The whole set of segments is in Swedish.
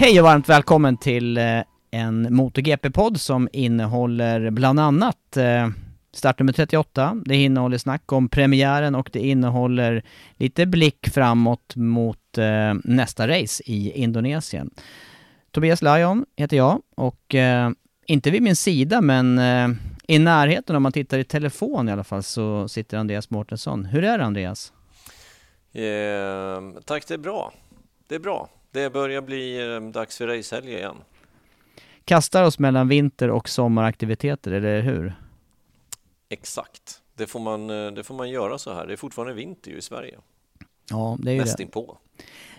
Hej och varmt välkommen till eh, en MotoGP-podd som innehåller bland annat eh, startnummer 38, det innehåller snack om premiären och det innehåller lite blick framåt mot eh, nästa race i Indonesien. Tobias Lajon heter jag och inte vid min sida men i närheten om man tittar i telefon i alla fall så sitter Andreas Mårtensson. Hur är det Andreas? Eh, tack, det är bra. Det är bra. Det börjar bli eh, dags för racehelg igen. Kastar oss mellan vinter och sommaraktiviteter, eller hur? Exakt. Det får, man, eh, det får man göra så här. Det är fortfarande vinter ju i Sverige. Ja, det är ju Nästinpå.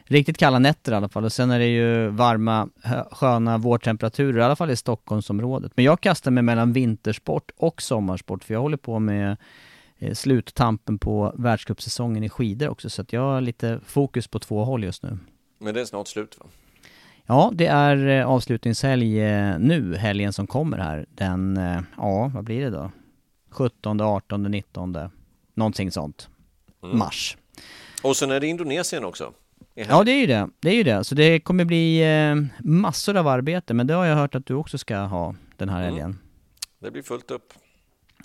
Riktigt kalla nätter i alla fall och sen är det ju varma, sköna vårtemperaturer, i alla fall i Stockholmsområdet. Men jag kastar mig mellan vintersport och sommarsport för jag håller på med eh, sluttampen på världscupsäsongen i skidor också så att jag har lite fokus på två håll just nu. Men det är snart slut va? Ja, det är eh, avslutningshelg eh, nu, helgen som kommer här. Den, eh, ja, vad blir det då? 17, 18, 19, någonting sånt. Mm. Mars. Och sen är det Indonesien också. Ja, det är ju det. Det är ju det. Så det kommer bli massor av arbete, men det har jag hört att du också ska ha den här mm. helgen. Det blir fullt upp.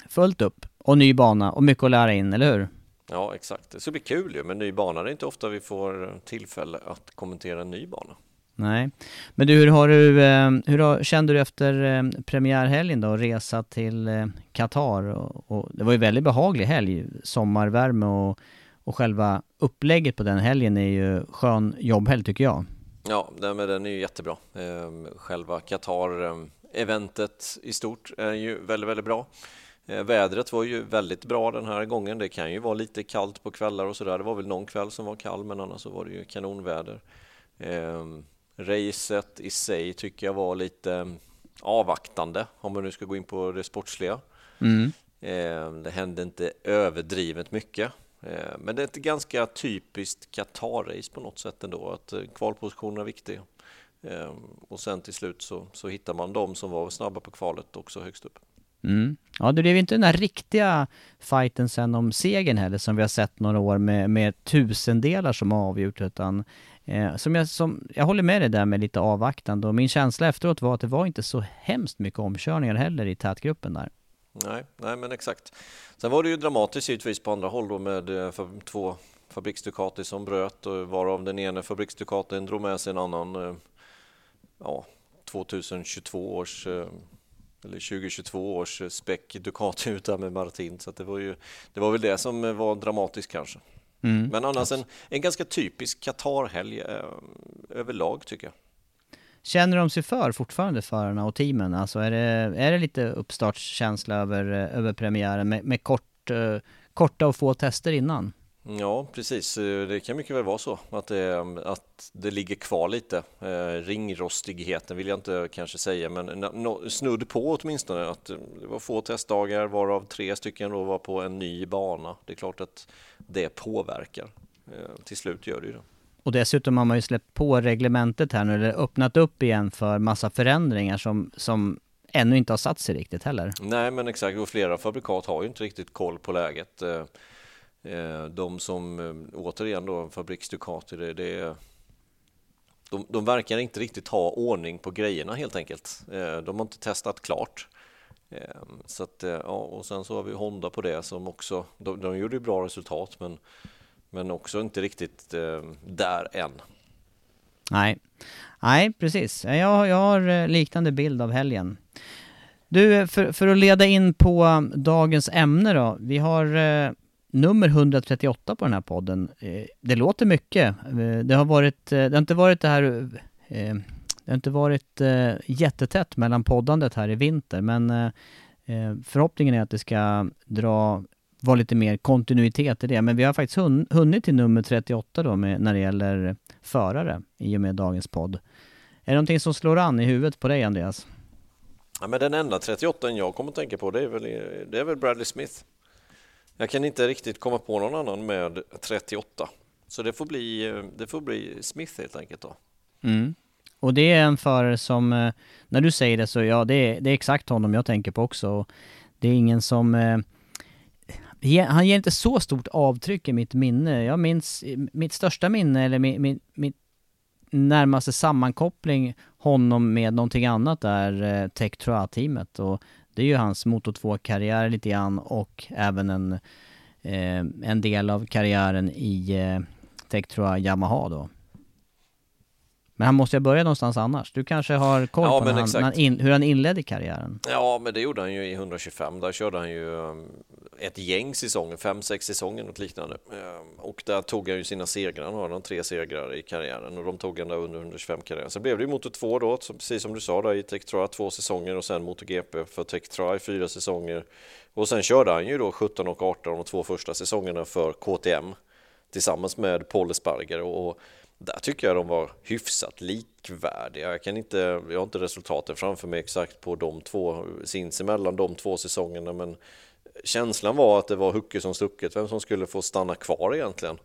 Fullt upp. Och ny bana och mycket att lära in, eller hur? Ja, exakt. Det ska bli kul ju med ny bana. Det är inte ofta vi får tillfälle att kommentera en ny bana. Nej, men du, hur har du, eh, hur har, kände du efter eh, premiärhelgen då, resa till eh, Qatar? Och, och, det var ju väldigt behaglig helg, sommarvärme och, och själva upplägget på den helgen är ju skön jobbhelg tycker jag. Ja, den är ju jättebra. Själva Qatar-eventet i stort är ju väldigt, väldigt bra. Eh, vädret var ju väldigt bra den här gången. Det kan ju vara lite kallt på kvällar och sådär. Det var väl någon kväll som var kall, men annars så var det ju kanonväder. Eh, racet i sig tycker jag var lite eh, avvaktande, om man nu ska gå in på det sportsliga. Mm. Eh, det hände inte överdrivet mycket. Eh, men det är ett ganska typiskt Qatar-race på något sätt ändå, att eh, kvalpositionen är viktig. Och sen till slut så, så hittar man de som var snabba på kvalet också högst upp. Mm. Ja, det blev inte den där riktiga fighten sen om segern heller som vi har sett några år med, med tusendelar som avgjort utan eh, som jag, som, jag håller med dig där med lite avvaktande och min känsla efteråt var att det var inte så hemskt mycket omkörningar heller i tätgruppen där. Nej, nej men exakt. Sen var det ju dramatiskt givetvis på andra håll då med eh, för, två fabriksdukati som bröt och varav den ena fabriksdukaten drog med sig en annan eh, ja, 2022 års eh, eller 2022 års spec Ducati ute med Martin så det var ju det var väl det som var dramatiskt kanske. Mm. Men annars en, en ganska typisk Qatar-helg eh, överlag tycker jag. Känner de sig för fortfarande förarna och teamen? Alltså är det, är det lite uppstartskänsla över, över premiären med, med kort, eh, korta och få tester innan? Ja, precis. Det kan mycket väl vara så att det, att det ligger kvar lite. Eh, ringrostigheten vill jag inte kanske säga, men snudd på åtminstone. Att det var få testdagar varav tre stycken då var på en ny bana. Det är klart att det påverkar. Eh, till slut gör det ju det. Och dessutom har man ju släppt på reglementet här nu, eller öppnat upp igen för massa förändringar som, som ännu inte har satt sig riktigt heller. Nej, men exakt. Och flera fabrikat har ju inte riktigt koll på läget. Eh, de som, eh, återigen då, Fabriks Ducati, det, det de, de verkar inte riktigt ha ordning på grejerna helt enkelt. Eh, de har inte testat klart. Så att, ja, och sen så har vi Honda på det som också, de, de gjorde ju bra resultat men, men också inte riktigt där än. Nej, Nej precis. Jag, jag har liknande bild av helgen. Du, för, för att leda in på dagens ämne då. Vi har nummer 138 på den här podden. Eh, det låter mycket. Eh, det har varit, eh, det har inte varit det här det har inte varit jättetätt mellan poddandet här i vinter, men förhoppningen är att det ska dra, vara lite mer kontinuitet i det. Men vi har faktiskt hunnit till nummer 38 då med, när det gäller förare i och med dagens podd. Är det någonting som slår an i huvudet på dig Andreas? Ja, men den enda 38 jag kommer att tänka på det är, väl, det är väl Bradley Smith. Jag kan inte riktigt komma på någon annan med 38. Så det får bli, eh, det får bli Smith helt enkelt då. Mm. Och det är en förare som, eh, när du säger det så ja, det är, det är exakt honom jag tänker på också. Det är ingen som eh, han ger inte så stort avtryck i mitt minne. Jag minns mitt största minne, eller min, min, min närmaste sammankoppling honom med någonting annat är Tech Troa-teamet. och det är ju hans Moto 2-karriär lite grann och även en, eh, en del av karriären i eh, Tech Yamaha då. Men han måste ju börja någonstans annars. Du kanske har koll ja, på han, han in, hur han inledde karriären? Ja, men det gjorde han ju i 125. Där körde han ju ett gäng säsonger, fem, sex säsonger, något liknande. Ehm, och där tog han ju sina segrar. Han har tre segrar i karriären och de tog han där under 125-karriären. Sen blev det ju Moto 2 då, precis som du sa, där, i Tektra två säsonger och sen MotoGP för Tektra i fyra säsonger. Och sen körde han ju då 17 och 18 och två första säsongerna för KTM tillsammans med Paul Sparger och där tycker jag de var hyfsat likvärdiga. Jag, kan inte, jag har inte resultaten framför mig exakt på de två sinsemellan de två säsongerna men känslan var att det var Hucke som stucket, vem som skulle få stanna kvar egentligen.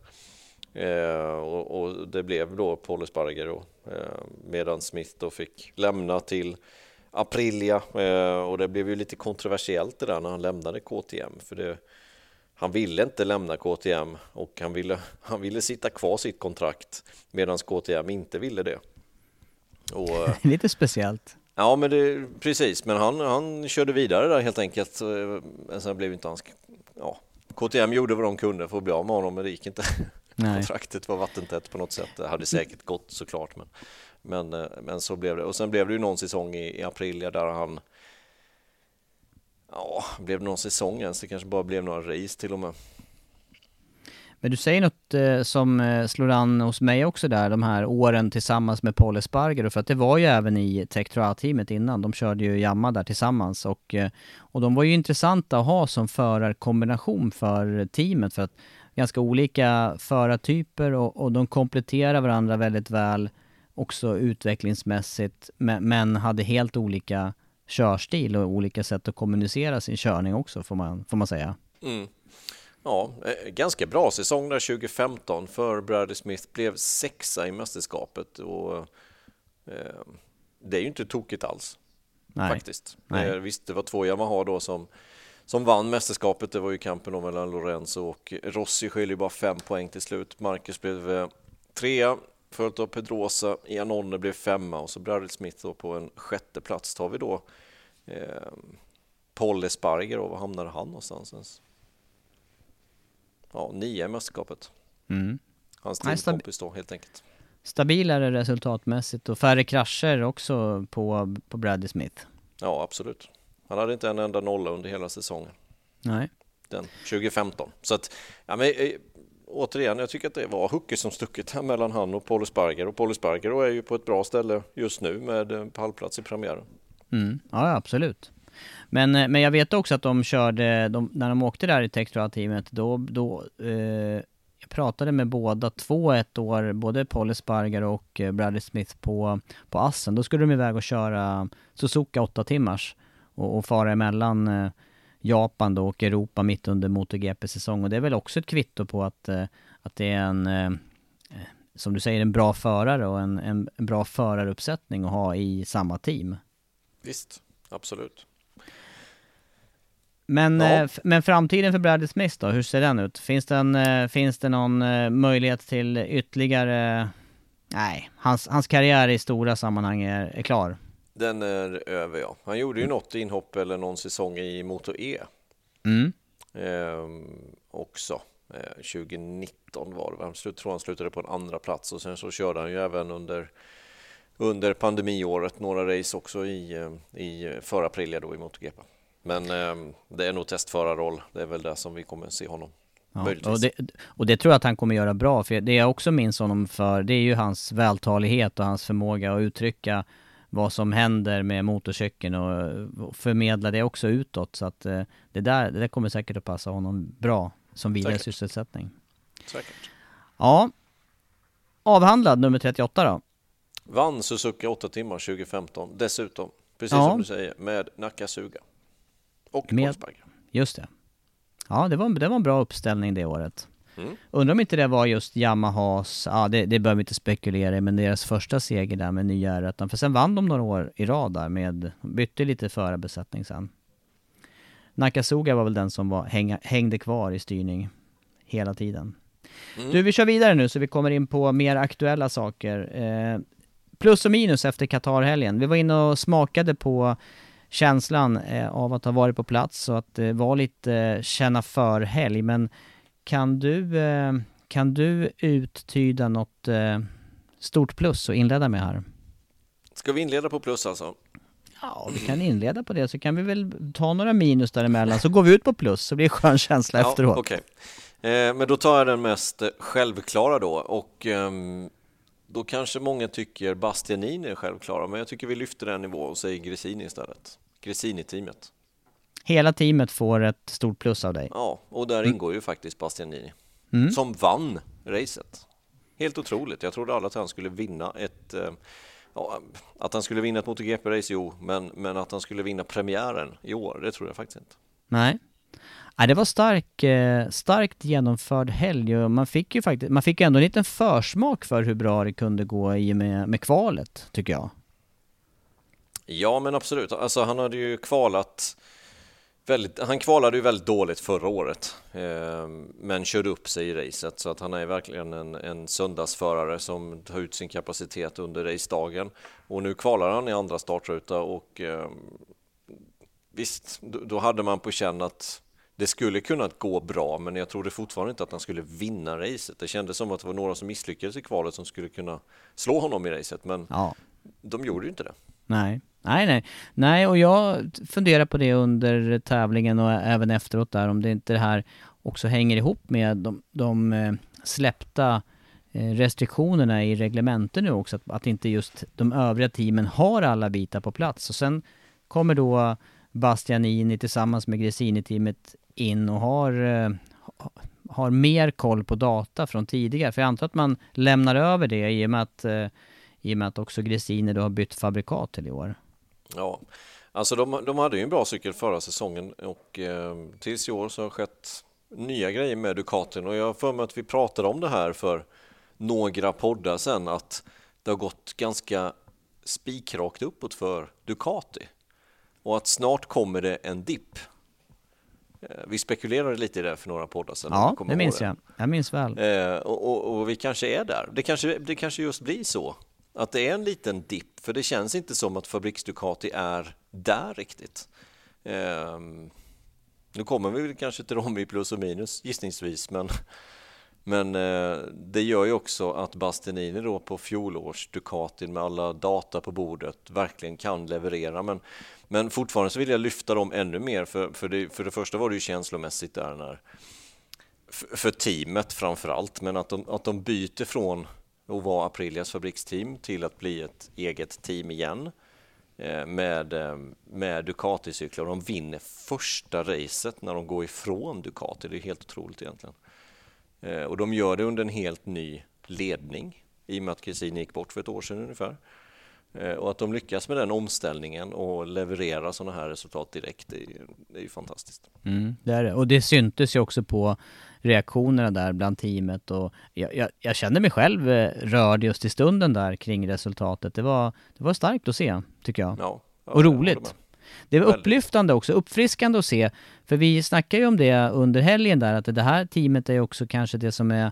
Eh, och, och, det blev då Paul Esparger då, eh, medan Smith då fick lämna till Aprilia eh, och det blev ju lite kontroversiellt det där när han lämnade KTM för det han ville inte lämna KTM och han ville, han ville sitta kvar sitt kontrakt medan KTM inte ville det. Och, eh, Lite speciellt. Ja, men det, precis, men han, han körde vidare där helt enkelt. Men sen blev inte hans... Ja, KTM gjorde vad de kunde för att bli av med honom, men det gick inte. Nej. Kontraktet var vattentätt på något sätt. Det hade säkert gått såklart, men, men, men så blev det. Och sen blev det ju någon säsong i, i april där han Ja, blev det någon säsong ens? Det kanske bara blev några race till och med. Men du säger något eh, som eh, slår an hos mig också där, de här åren tillsammans med Paul Esparger, för att det var ju även i Tektra-teamet innan, de körde ju Yamma där tillsammans och, eh, och de var ju intressanta att ha som förarkombination för teamet, för att ganska olika förartyper och, och de kompletterar varandra väldigt väl också utvecklingsmässigt, men, men hade helt olika körstil och olika sätt att kommunicera sin körning också får man, får man säga. Mm. Ja, eh, ganska bra säsong där 2015 för Bradley Smith blev sexa i mästerskapet och eh, det är ju inte tokigt alls. Nej. Faktiskt. Nej. Eh, visst, det var två Yamaha då som, som vann mästerskapet. Det var ju kampen mellan Lorenzo och Rossi skiljer bara fem poäng till slut. Marcus blev eh, trea, följt av Pedrosa. Ianone blev femma och så Bradley Smith då på en sjätte plats. Tar vi då eh, Paul Esparger och var hamnade han någonstans? Ja, nia i mästerskapet. Mm. Hans teamkompis då helt enkelt. Stabilare resultatmässigt och färre krascher också på, på Bradley Smith. Ja, absolut. Han hade inte en enda nolla under hela säsongen. Nej. Den 2015. Så att, ja men eh, återigen, jag tycker att det var Hucke som stuckit här mellan han och Paul Sparger och Paul Sparger är ju på ett bra ställe just nu med pallplats i premiären. Mm. Ja, absolut. Men, eh, men jag vet också att de körde, de, när de åkte där i Textral-teamet, då, då eh, jag pratade med båda två ett år, både Paul Espargaro och eh, Bradley Smith på, på Assen. Då skulle de iväg och köra Suzuka åtta timmars och, och fara emellan eh, Japan då och Europa mitt under MotoGP-säsong. Och det är väl också ett kvitto på att, eh, att det är en, eh, eh, som du säger, en bra förare och en, en bra föraruppsättning att ha i samma team. Visst, absolut. Men, Ja. eh, men framtiden för Bradley Smith då, hur ser den ut? Finns, den, eh, finns det någon eh, möjlighet till ytterligare... Nej, hans, hans karriär i stora sammanhang är, är klar. Den är över ja. Han gjorde ju något inhopp eller någon säsong i Moto E Mm. ehm, också. Eh, 2019 var det, jag tror han slutade på en andra plats och sen så körde han ju även under under pandemiåret några race också i, i för Aprilia då i MotoGP. Men eh, det är nog testförarroll, det är väl det som vi kommer se honom. Ja, och, det, och det tror jag att han kommer göra bra, för det jag också minns honom för, det är ju hans vältalighet och hans förmåga att uttrycka vad som händer med motorcykeln och, och förmedla det också utåt. Så att eh, det där, det där kommer säkert att passa honom bra som vidare Säkert. sysselsättning. Säkert. Ja, avhandlad nummer 38 då. Vann Suzuka 8 timmar 2015 dessutom, precis Ja. som du säger, med Nakasuga och Med- Wolfsberger. Just det. Ja, det var, det var en bra uppställning det året. Mm. Undrar om inte det var just Yamahas, ja det, det behöver vi inte spekulera i, men deras första seger där med nya r För sen vann de några år i rad där med, bytte lite förarbesättning sen. Nakasuga var väl den som var, hänga, hängde kvar i styrning hela tiden. Mm. Du, vi kör vidare nu så vi kommer in på mer aktuella saker. Eh, plus och minus efter Qatar-helgen. Vi var inne och smakade på känslan eh, av att ha varit på plats och att det var lite eh, känna för-helg. Men kan du, eh, kan du uttyda något eh, stort plus och inleda med här? Ska vi inleda på plus alltså? Ja, vi kan inleda på det så kan vi väl ta några minus däremellan så går vi ut på plus så blir det skön känsla efteråt. okej. Eh, men då tar jag den mest eh, självklara då och ehm, då kanske många tycker Bastianini är självklara, men jag tycker vi lyfter den nivå och säger Gresini istället. Gresini-teamet. Hela teamet får ett stort plus av dig. Ja, och där ingår ju faktiskt Bastianini Mm. som vann racet. Helt otroligt. Jag trodde aldrig att han skulle vinna ett eh, Ja, att han skulle vinna ett MotoGP-race, jo, men, men att han skulle vinna premiären i år, det tror jag faktiskt inte. Nej. Nej, det var stark, eh, starkt genomförd helg och man fick ju faktiskt, man fick ändå en liten försmak för hur bra det kunde gå i och med, med kvalet, tycker jag. Ja, men absolut. Alltså, han hade ju kvalat väldigt, han kvalade ju väldigt dåligt förra året, eh, men körde upp sig i racet så att han är verkligen en, en söndagsförare som tar ut sin kapacitet under racedagen. Och nu kvalar han i andra startruta och eh, visst, då, hade man på känn att det skulle kunna gå bra, men jag trodde fortfarande inte att han skulle vinna racet. Det kändes som att det var några som misslyckades i kvalet som skulle kunna slå honom i racet, men Ja. de gjorde ju inte det. Nej. Nej, nej. Nej, och jag funderar på det under tävlingen och även efteråt där, om det inte det här också hänger ihop med de, de eh, släppta eh, restriktionerna i reglementen nu också, att, att inte just de övriga teamen har alla bitar på plats. Och sen kommer då Bastianini tillsammans med Gresini-teamet in och har, eh, har mer koll på data från tidigare. För jag antar att man lämnar över det i och med att, i och med att också Gresini då har bytt fabrikat till i år. Ja, alltså de, de hade ju en bra cykel förra säsongen och eh, tills i år så har det skett nya grejer med Ducatin och jag har för mig att vi pratade om det här för några poddar sedan att det har gått ganska spikrakt uppåt för Ducati och att snart kommer det en dipp. Eh, Vi spekulerade lite i det för några poddar sedan. Ja, det minns jag. Jag minns väl. Eh, och, och, och vi kanske är där. Det kanske, det kanske just blir så. Att det är en liten dipp, för det känns inte som att Fabriks Ducati är där riktigt. Eh, nu kommer vi väl kanske till dem i plus och minus gissningsvis, men, men eh, det gör ju också att Bastianini då på fjolårs Ducatin med alla data på bordet verkligen kan leverera. Men, men fortfarande så vill jag lyfta dem ännu mer, för, för, det, för det första var det ju känslomässigt där när för, för teamet framför allt, men att de, att de byter från och vara Aprilias fabriksteam till att bli ett eget team igen eh, med, eh, med Ducati-cyklar. De vinner första racet när de går ifrån Ducati. Det är helt otroligt egentligen. Eh, och de gör det under en helt ny ledning i och med att Kristin gick bort för ett år sedan ungefär. Och att de lyckas med den omställningen och leverera sådana här resultat direkt, det är, det är ju fantastiskt. Mm, det är det. Och det syntes ju också på reaktionerna där bland teamet och jag, jag, jag kände mig själv eh, rörd just i stunden där kring resultatet. Det var, det var starkt att se, tycker jag. Ja, ja, och roligt. Det var upplyftande också, uppfriskande att se. För vi snackade ju om det under helgen där, att det här teamet är också kanske det som är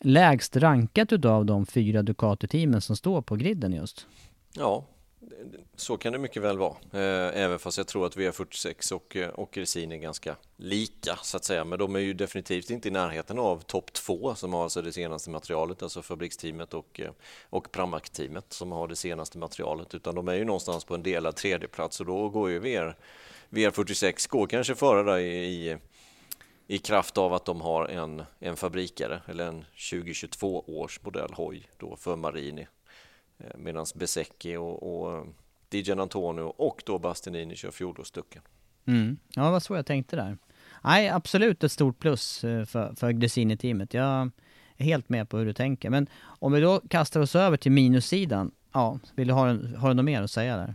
lägst rankat utav de fyra Ducati-teamen som står på griden just. Ja, så kan det mycket väl vara. Eh, även fast jag tror att V46 och, eh, och Resin är ganska lika så att säga. Men de är ju definitivt inte i närheten av topp två som har alltså det senaste materialet, alltså fabriksteamet och, eh, och Pramac-teamet som har det senaste materialet. Utan de är ju någonstans på en delad tredjeplats och då går ju VR, VR46 går kanske före där i, i i kraft av att de har en, en fabrikare eller en 2022 års modell hoj då för Marini Medan Besecchi och, och eh, Dijan Antonio och då Bastianini kör fjolårsducken. Mm. Ja, det var så jag tänkte där. Nej, absolut ett stort plus eh, för, för Gresini-teamet. Jag är helt med på hur du tänker. Men om vi då kastar oss över till minussidan. Ja, vill du ha, har du något mer att säga där?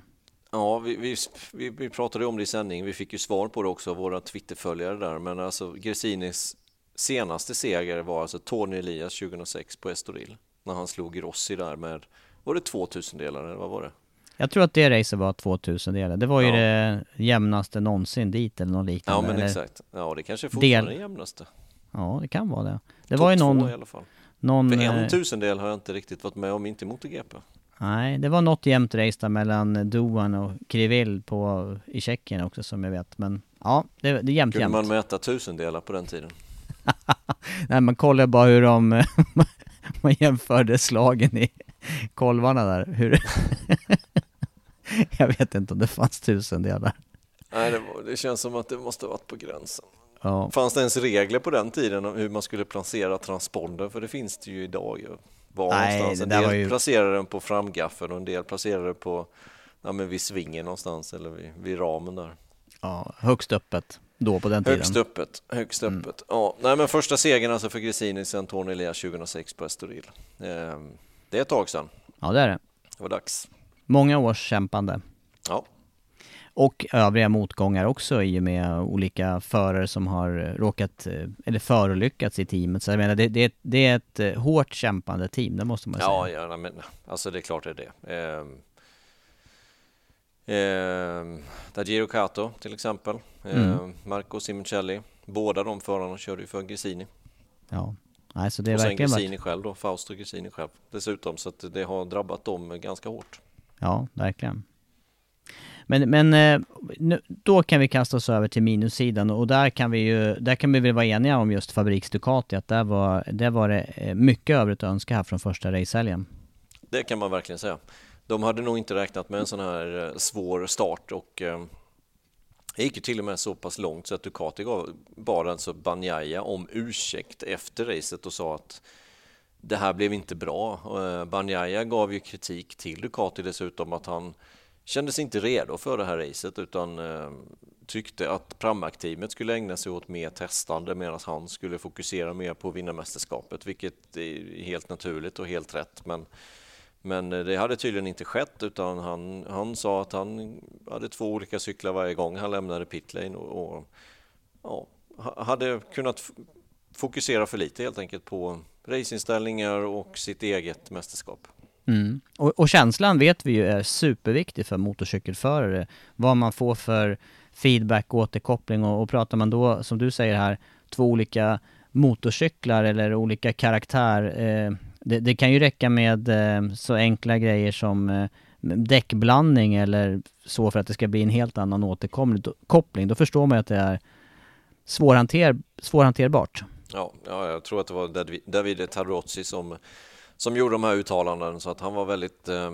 Ja, vi, vi, vi, vi pratade om det i sändning. Vi fick ju svar på det också, våra Twitterföljare där. Men alltså Gresinis senaste seger var alltså Tony Elias 2006 på Estoril. När han slog Rossi där med var det 2000 delar eller vad var det? Jag tror att det racet var 2000 delar. Det var ju ja. det jämnaste någonsin dit eller något liknande. Ja men exakt. Ja det kanske är fortfarande del... det jämnaste. Ja det kan vara det. Det Top var ju någon... i alla fall. Någon, För en eh, tusendel har jag inte riktigt varit med om, inte MotoGP. Nej, det var något jämnt race där mellan Doan och Krivil på, i Tjeckien också som jag vet. Men ja, det, det är jämnt Kunde jämnt. man mäta tusendelar på den tiden? Nej, man kollar bara hur de... man jämförde slagen i kolvarna där. Hur jag vet inte om det fanns tusendelar. Nej, det, var, det känns som att det måste varit på gränsen. Ja. Fanns det ens regler på den tiden om hur man skulle placera transpondern? För det finns det ju idag. Var Nej, någonstans. En del ju... placerar den på framgaffeln och en del placerar den på ja, men vid svingen någonstans eller vid, vid ramen där. Ja, högst öppet då på den tiden. Högst öppet, högst mm. öppet. Mm. Ja, nej, men första segern alltså för Gresini sen Tony Elias 2006 på Estoril. Ehm, det är ett tag sedan. Ja, det är det. Det var dags. Många års kämpande. Ja. Och övriga motgångar också i och med olika förare som har råkat, eller förolyckats i teamet. Så jag menar, det, det, det är ett eh, hårt kämpande team, det måste man ja, säga. Ja, men alltså det är klart det är det. Eh, eh, Dagiro Kato till exempel, eh, mm. Marco Simoncelli. Båda de förarna körde ju för Gresini. Ja. Nej, så det är och sen Gresini varit... själv då, Fausto Gresini själv dessutom, så att det har drabbat dem ganska hårt. Ja, verkligen. Men, men eh, då kan vi kasta oss över till minussidan och där kan vi ju, där kan vi väl vara eniga om just Fabriks Ducati, att där var, där var det eh, mycket övrigt att önska här från första racehelgen. Det kan man verkligen säga. De hade nog inte räknat med en sån här eh, svår start och det gick ju till och med så pass långt så att Ducati gav, bad alltså Banjaya om ursäkt efter racet och sa att det här blev inte bra. Eh, Banjaya gav ju kritik till Ducati dessutom att han kände sig inte redo för det här racet utan eh, tyckte att Pramac-teamet skulle ägna sig åt mer testande medan han skulle fokusera mer på att vinna mästerskapet, vilket är helt naturligt och helt rätt. Men men eh, det hade tydligen inte skett utan han, han sa att han hade två olika cyklar varje gång han lämnade pitlane och, och ja, hade kunnat fokusera för lite helt enkelt på raceinställningar och sitt eget mästerskap. Mm. Och, och, känslan vet vi ju är superviktig för motorcykelförare. Vad man får för feedback och återkoppling och, och pratar man då, som du säger här, två olika motorcyklar eller olika karaktär eh, det, det, kan ju räcka med eh, så enkla grejer som eh, däckblandning eller så för att det ska bli en helt annan återkoppling. Då förstår man ju att det är svårhanter, svårhanterbart. Ja, ja, jag tror att det var Davide Tarozzi som, som gjorde de här uttalandena så att han var väldigt eh,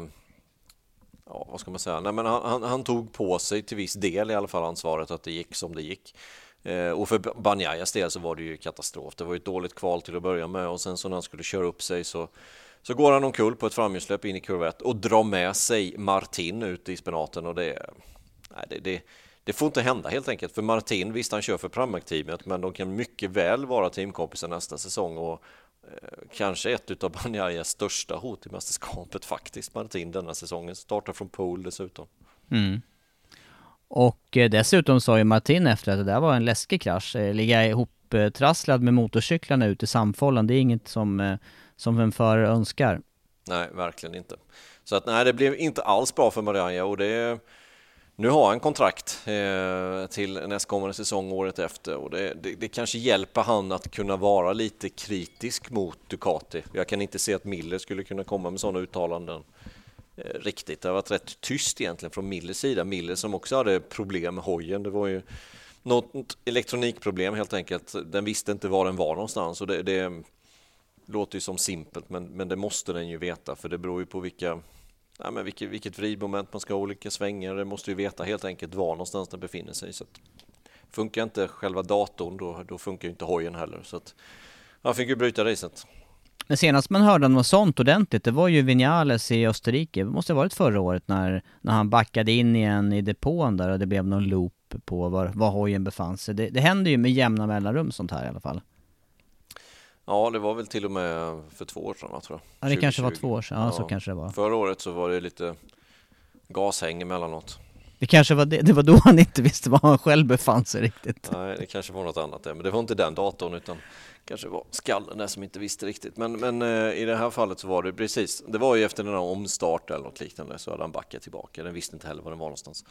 ja, vad ska man säga? Nej, men han, han, han, tog på sig till viss del i alla fall ansvaret att det gick som det gick. Eh, och för Banjajas del så var det ju katastrof. Det var ju ett dåligt kval till att börja med och sen så när han skulle köra upp sig så, så går han omkull på ett framhjulsläpp in i kurvett och drar med sig Martin ut i spenaten och det, nej, det, det, det får inte hända helt enkelt. För Martin, visst han kör för Pramac-teamet, men de kan mycket väl vara teamkompisar nästa säsong och eh, kanske ett av Banjajas största hot i mästerskapet faktiskt, Martin denna säsongen. Startar från pole dessutom. Mm. Och eh, dessutom sa ju Martin efter att det där var en läskig krasch, eh, ligga ihoptrasslad med motorcyklarna ute i samfållan, det är inget som, eh, som en förare önskar. Nej, verkligen inte. Så att nej, det blev inte alls bra för Marianja. och det nu har han kontrakt eh, till nästkommande säsong året efter och det, det, det, kanske hjälper han att kunna vara lite kritisk mot Ducati. Jag kan inte se att Miller skulle kunna komma med sådana uttalanden Eh, riktigt. Det har varit rätt tyst egentligen från Millers sida. Miller som också hade problem med hojen. Det var ju något elektronikproblem helt enkelt. Den visste inte var den var någonstans och det, det låter ju som simpelt men, men det måste den ju veta för det beror ju på vilka Nej, men vilket, vilket vridmoment man ska ha, olika svängar. Det måste ju veta helt enkelt var någonstans den befinner sig. Så att, funkar inte själva datorn då, då funkar inte hojen heller. Så att, han fick ju bryta racet. Men senast man hörde något sånt ordentligt, det var ju Vinales i Österrike. Det måste ha varit förra året när, när han backade in igen i depån där och det blev någon loop på var, var hojen befann sig. Det, det händer ju med jämna mellanrum sånt här i alla fall. Ja, det var väl till och med för två år sedan, tror jag. Ja, det 2020. kanske var två år sedan. Ja, ja, så kanske det var. Förra året så var det lite gashäng emellanåt. Det kanske var det, det var då han inte visste var han själv befann sig riktigt. Nej, det kanske var något annat, men det var inte den datorn utan kanske var skallen där som inte visste riktigt. Men, men eh, i det här fallet så var det precis, det var ju efter den här omstart eller något liknande så hade han backat tillbaka. Den visste inte heller var den var någonstans.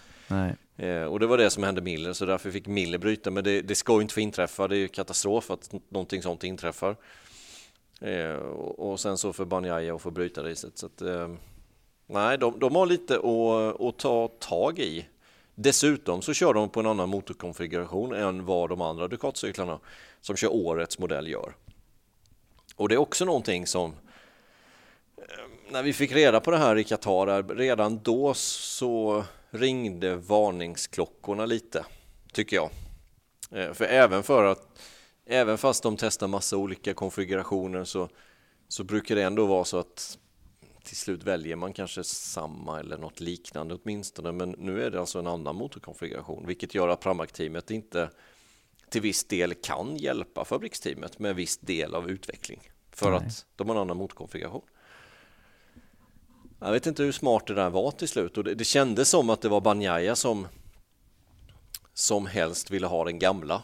Eh, och det var det som hände Miller, så därför fick Miller bryta. Men det, det ska ju inte få inträffa, det är ju katastrof att någonting sånt inträffar. Eh, och, och, sen så för Banjaya att få bryta racet. Så att, eh, nej, de, de har lite att, att ta tag i. Dessutom så kör de på en annan motorkonfiguration än vad de andra Ducati-cyklarna som kör årets modell gör. Och det är också någonting som eh, när vi fick reda på det här i Qatar, redan då så ringde varningsklockorna lite, tycker jag. Eh, för även för att, även fast de testar massa olika konfigurationer så, så brukar det ändå vara så att till slut väljer man kanske samma eller något liknande åtminstone. Men nu är det alltså en annan motorkonfiguration, vilket gör att Pramac-teamet inte till viss del kan hjälpa fabriksteamet med viss del av utveckling för Nej. att de har en annan motorkonfiguration. Jag vet inte hur smart det där var till slut och det, det kändes som att det var Banjaya som som helst ville ha den gamla.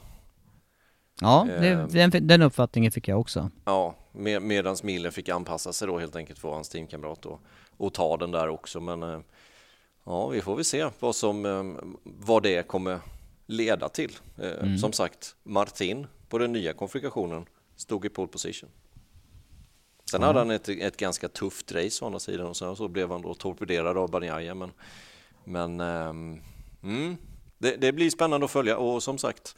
Ja, det, eh, den, den uppfattningen fick jag också. Ja, med, medan Miller fick anpassa sig då helt enkelt för hans teamkamrat och, och ta den där också. Men eh, ja, vi får väl se vad som eh, vad det kommer leda till. Eh, mm. Som sagt, Martin på den nya konfigurationen stod i pole position. Sen mm. hade han ett, ett ganska tufft race å andra sidan och sen så blev han då torpederad av Banjaya. Men, men mm, det, det, blir spännande att följa och som sagt,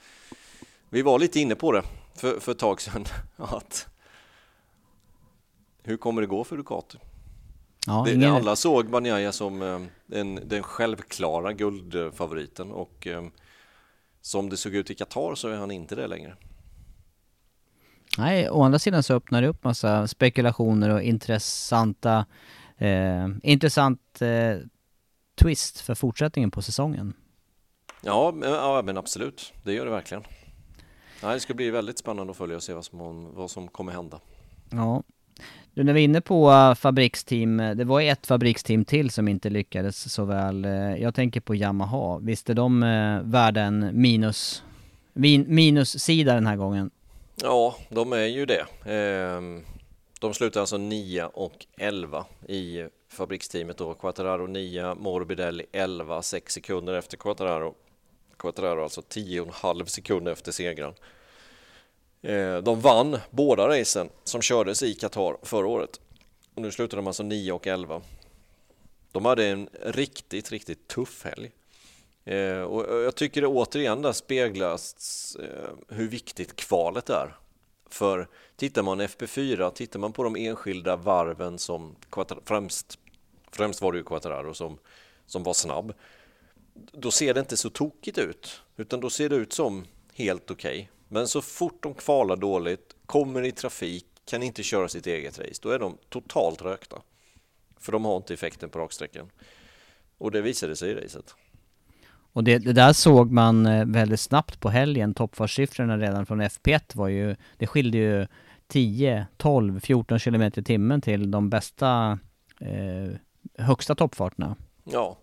vi var lite inne på det för, för ett tag sedan. Att hur kommer det gå för Ducati? Ja, det, alla såg Banjaya som um, den, den självklara guldfavoriten och um, som det såg ut i Qatar så är han inte det längre. Nej, å andra sidan så öppnar det upp massa spekulationer och intressanta, eh, intressant eh, twist för fortsättningen på säsongen. Ja, ja, men absolut. Det gör det verkligen. Ja, det ska bli väldigt spännande att följa och se vad som, vad som kommer hända. Ja, du, när vi är inne på uh, fabriksteam, eh, det var ett fabriksteam till som inte lyckades så väl. Uh, jag tänker på Yamaha. Visst är de uh, värda en minus, min, minussida den här gången? Ja, de är ju det. Eh, de slutar alltså 9 och 11 i fabriksteamet då. Quattararo 9, Morbidelli 11, 6 sekunder efter Quattararo. Quattararo alltså 10,5 sekunder efter segern. Eh, de vann båda racen som kördes i Qatar förra året. Och nu slutade de alltså 9 och 11. De hade en riktigt, riktigt tuff helg. Eh, och jag tycker det återigen där speglas eh, hur viktigt kvalet är. För tittar man FP4, tittar man på de enskilda varven som främst, främst var det ju Quattararo som, som var snabb. Då ser det inte så tokigt ut, utan då ser det ut som helt okej. Okay. Men så fort de kvalar dåligt, kommer i trafik, kan inte köra sitt eget race, då är de totalt rökta. För de har inte effekten på raksträckan. Och det visade sig i racet. Och det, det, där såg man eh, väldigt snabbt på helgen. Toppfartssiffrorna redan från FP1 var ju, det skilde ju 10, 12, 14 km i timmen till de bästa eh, högsta toppfarterna. Ja,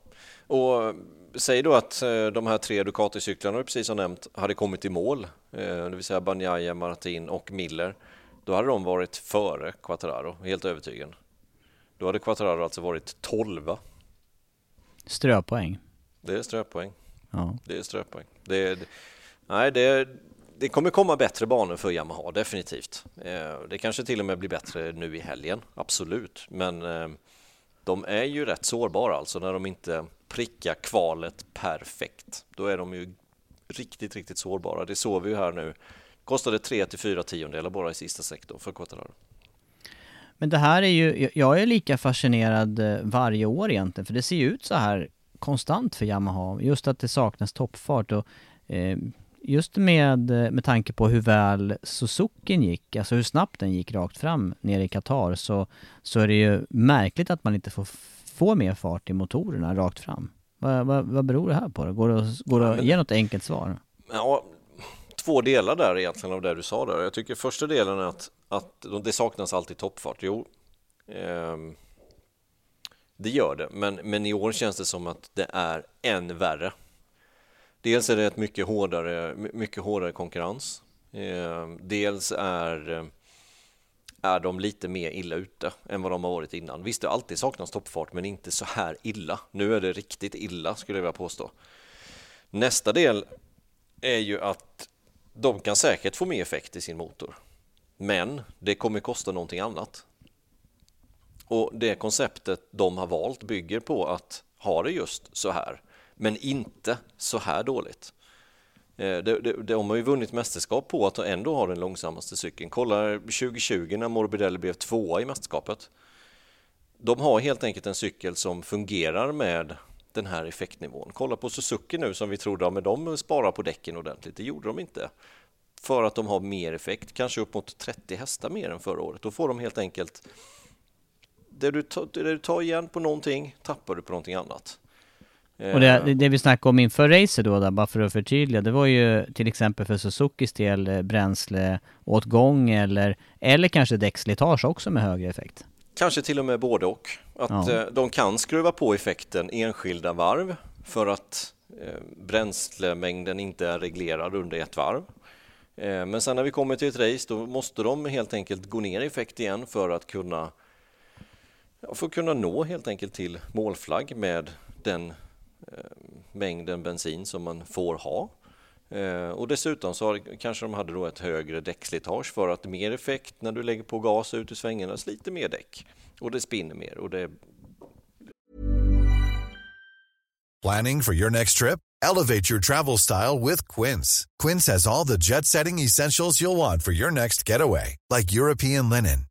och säg då att eh, de här tre Ducati-cyklarna du precis har nämnt hade kommit i mål, eh, det vill säga Banjaya, Martin och Miller. Då hade de varit före Quattararo, helt övertygad. Då hade Quattararo alltså varit 12 Ströpoäng. Det är ströpoäng. Ja. Det är ströpoäng. Det, det, nej, det, det kommer komma bättre banor för Yamaha, definitivt. Eh, det kanske till och med blir bättre nu i helgen, absolut. Men de är ju rätt sårbara alltså när de inte pricka kvalet perfekt. Då är de ju riktigt, riktigt sårbara. Det såg vi ju här nu. Kostade 3 till 4 tiondelar bara i sista sektorn för Quattararo. Men det här är ju, jag är lika fascinerad eh, varje år egentligen, för det ser ju ut så här konstant för Yamaha. Just att det saknas toppfart och eh, just med, eh, med tanke på hur väl Suzuki gick, alltså hur snabbt den gick rakt fram nere i Qatar, så, så är det ju märkligt att man inte får, får mer fart i motorerna rakt fram. Vad, vad, vad beror det här på? Går det, går det att ge något enkelt svar? Ja, två delar där egentligen av det du sa där. Jag tycker första delen är att, att det saknas alltid toppfart. Jo, eh, det gör det, men, men i år känns det som att det är än värre. Dels är det ett mycket hårdare, mycket hårdare konkurrens. Eh, dels är, är de lite mer illa ute än vad de har varit innan. Visst, det har alltid saknats toppfart, men inte så här illa. Nu är det riktigt illa, skulle jag vilja påstå. Nästa del är ju att de kan säkert få mer effekt i sin motor. Men det kommer kosta någonting annat. Och det konceptet de har valt bygger på att ha det just så här, men inte så här dåligt. Eh, det, de, de har ju vunnit mästerskap på att ändå ha den långsammaste cykeln. Kolla 2020 när Morbidelli blev tvåa i mästerskapet. De har helt enkelt en cykel som fungerar med den här effektnivån. Kolla på Suzuki nu som vi trodde, ja, de sparar på däcken ordentligt. Det gjorde de inte. För att de har mer effekt, kanske upp mot 30 hästar mer än förra året. Då får de helt enkelt det du, det du tar igen på någonting tappar du på någonting annat. Och det, eh. det vi snackade om inför racet då, där, bara för att förtydliga, det var ju till exempel för Suzukis del eh, bränsleåtgång eller, eller kanske däckslitage också med högre effekt. Kanske till och med både och. Att ja. Eh, de kan skruva på effekten enskilda varv för att bränslemängden inte är reglerad under ett varv. Men sen när vi kommer till ett race då måste de helt enkelt gå ner i effekt igen för att kunna för att kunna nå helt enkelt till målflagg med den Eh, mängden bensin som man får ha. Eh, och dessutom så har, kanske de hade då ett högre däckslitage för att mer effekt när du lägger på gas ut i svängarna, sliter mer däck och det spinner mer och det Planning for your next trip? Elevate your travel style with Quince. Quince has all the jet-setting essentials you'll want for your next getaway, like European linen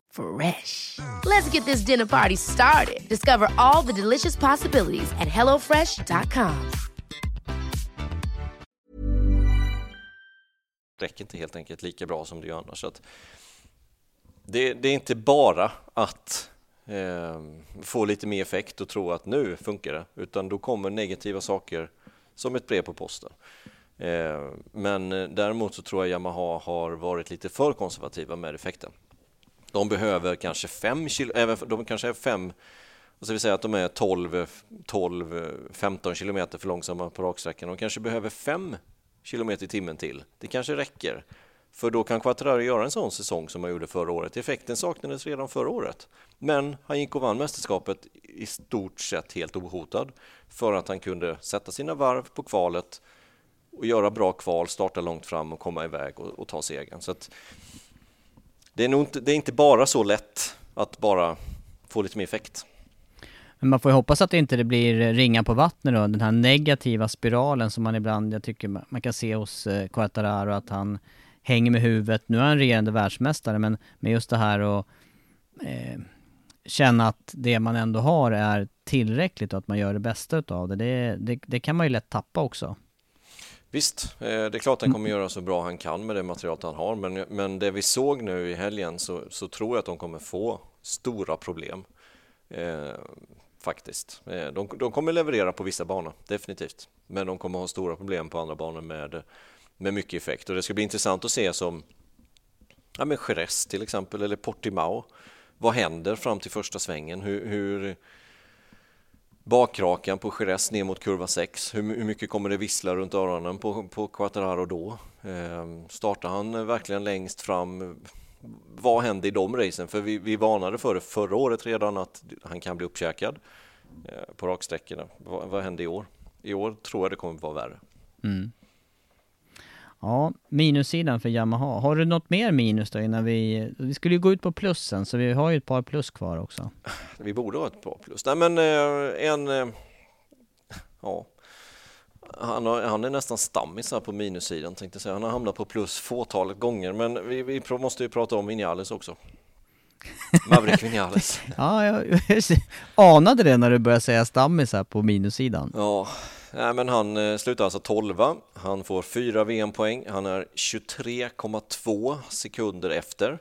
Fresh. Let's get this dinner party started. Discover all the delicious possibilities at hellofresh.com. räcker inte helt enkelt lika bra som det gör annars. Så det, det är inte bara att eh, få lite mer effekt och tro att nu funkar det, utan då kommer negativa saker som ett brev på posten. Ehm, eh, men däremot så tror jag Yamaha har varit lite för konservativa med effekten. De behöver kanske 5 kilo, de kanske är 5 och så vill säga att de är 12, 12 15 kilometer för långsamma på raksträckan. De kanske behöver 5 kilometer i timmen till. Det kanske räcker. För då kan Quattararo göra en sån säsong som han gjorde förra året. Effekten saknades redan förra året. Men han gick och vann mästerskapet i stort sett helt ohotad för att han kunde sätta sina varv på kvalet och göra bra kval, starta långt fram och komma iväg och, och ta segern. Så det, är nog inte, det är inte bara så lätt att bara få lite mer effekt. Men man får ju hoppas att det inte blir ringa på vattnet då, den här negativa spiralen som man ibland, jag tycker man kan se hos eh, Quattararo att han hänger med huvudet. Nu är han regerande världsmästare men med just det här att eh, känna att det man ändå har är tillräckligt och att man gör det bästa utav det. Det, det, det kan man ju lätt tappa också. Visst, eh, det är klart han kommer göra så bra han kan med det material han har men, men det vi såg nu i helgen så, så tror jag att de kommer få stora problem. Eh, faktiskt. Eh, de, de, kommer leverera på vissa banor, definitivt. Men de kommer ha stora problem på andra banor med, med mycket effekt. Och det ska bli intressant att se som ja, men Jerez till exempel, eller Portimao. Vad händer fram till första svängen? Hur, hur bakrakan på Jerez ner mot kurva 6, hur, hur, mycket kommer det vissla runt öronen på, på Quattararo då? Eh, startar han verkligen längst fram? Vad händer i de racen? För vi, vi varnade för det förra året redan att han kan bli uppkäkad eh, på raksträckorna. Vad, vad händer i år? I år tror jag det kommer att vara värre. Mm. Ja, minussidan för Yamaha. Har du något mer minus då innan vi... Vi skulle ju gå ut på plussen, så vi har ju ett par plus kvar också. Vi borde ha ett par plus. Nej men eh, en... Eh, ja. Han, har, han är nästan stammis här på minussidan tänkte jag säga. Han har hamnat på plus fåtalet gånger, men vi, vi måste ju prata om Vinales också. Maverick Vinales. ja, jag anade det när du började säga stammis här på minussidan. Ja, Nej, men han eh, slutar alltså 12. Han får fyra VM-poäng. Han är 23,2 sekunder efter.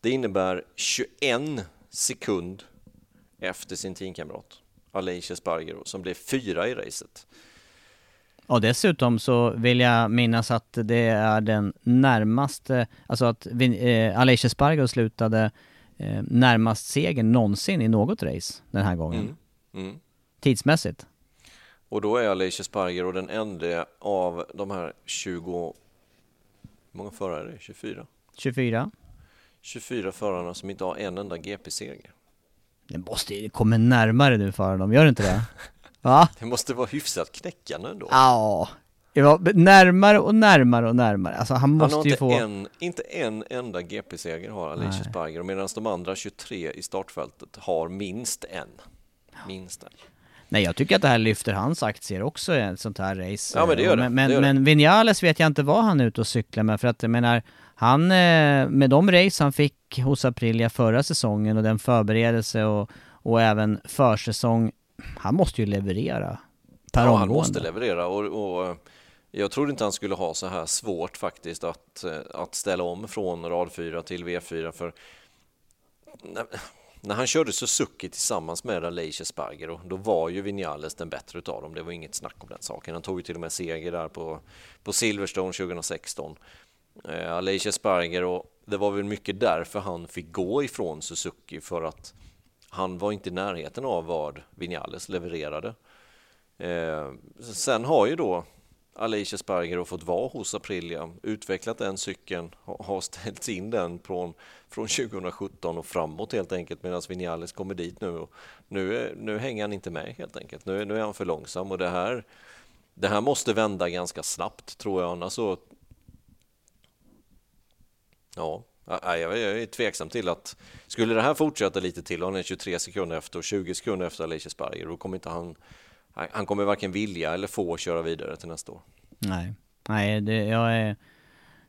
Det innebär 21 sekund efter sin teamkamrat Aleix Espargaro som blev fyra i racet. Och dessutom så vill jag minnas att det är den närmaste, alltså att eh, Aleix Espargaro slutade eh, närmast segern någonsin i något race den här gången. Mm. Mm. Tidsmässigt. Och då är Aleix Espargaro den enda av de här 20... Hur många förare är det? 24? 24. 24 förarna som inte har en enda GP-seger. Det måste ju komma närmare nu för dem, gör det inte det? Va? Det måste vara hyfsat knäckande ändå. Ja, närmare och närmare och närmare. Alltså han måste han ju få... En, inte en enda GP-seger har Aleix Espargaro medan de andra 23 i startfältet har minst en. Minst en. Nej, jag tycker att det här lyfter hans aktier också ett sånt här race. Ja, men det gör det. Men, det gör men Vinales vet jag inte vad han är ute och cyklar med, för att jag menar, han, eh, med de race han fick hos Aprilia förra säsongen och den förberedelse och, och även försäsong, han måste ju leverera per ja, omgående. han måste leverera och, och eh, jag trodde inte han skulle ha så här svårt faktiskt att, eh, att ställa om från rad 4 till V4 för när han körde Suzuki tillsammans med Aleix Espargaro, då var ju Vinales den bättre utav dem. Det var inget snack om den saken. Han tog ju till och med seger där på, på Silverstone 2016. Eh, Aleix och det var väl mycket därför han fick gå ifrån Suzuki för att han var inte i närheten av vad Vinales levererade. Eh, sen har ju då Alicia Sparger har fått vara hos Aprilia, utvecklat den cykeln, har ställt in den från, från 2017 och framåt helt enkelt medan Vinales kommer dit nu och nu, nu hänger han inte med helt enkelt. Nu, nu är han för långsam och det här, det här måste vända ganska snabbt tror jag annars så Ja, jag är tveksam till att skulle det här fortsätta lite till och han är 23 sekunder efter och 20 sekunder efter Alicia Sparger då kommer inte han han kommer varken vilja eller få köra vidare till nästa år. Nej, nej det, jag är,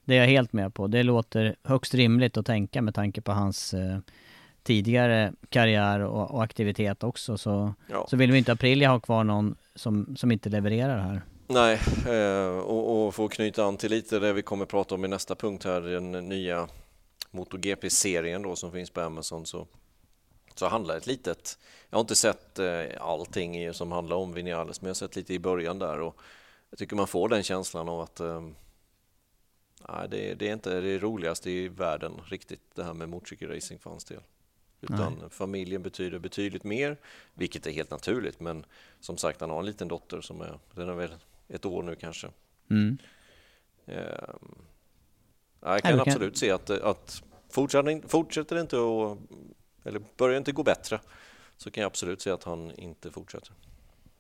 det är jag helt med på. Det låter högst rimligt att tänka med tanke på hans eh, tidigare karriär och, och, aktivitet också. Så, ja. så vill vi inte Aprilia ha kvar någon som, som inte levererar här. Nej, eh, och, och få knyta an till lite det vi kommer prata om i nästa punkt här, den nya MotoGP-serien då som finns på Amazon så så handlar ett litet, jag har inte sett eh, allting som handlar om Vinales, men jag har sett lite i början där och jag tycker man får den känslan av att nej, det, det, är inte det roligaste i världen riktigt det här med motorcykelracing för hans del. Utan nej. familjen betyder betydligt mer, vilket är helt naturligt. Men som sagt, han har en liten dotter som är, den är väl ett år nu kanske. Mm. Eh, jag kan absolut se att, att fortsätter, fortsätter det inte att, eller börjar inte gå bättre så kan jag absolut se att han inte fortsätter.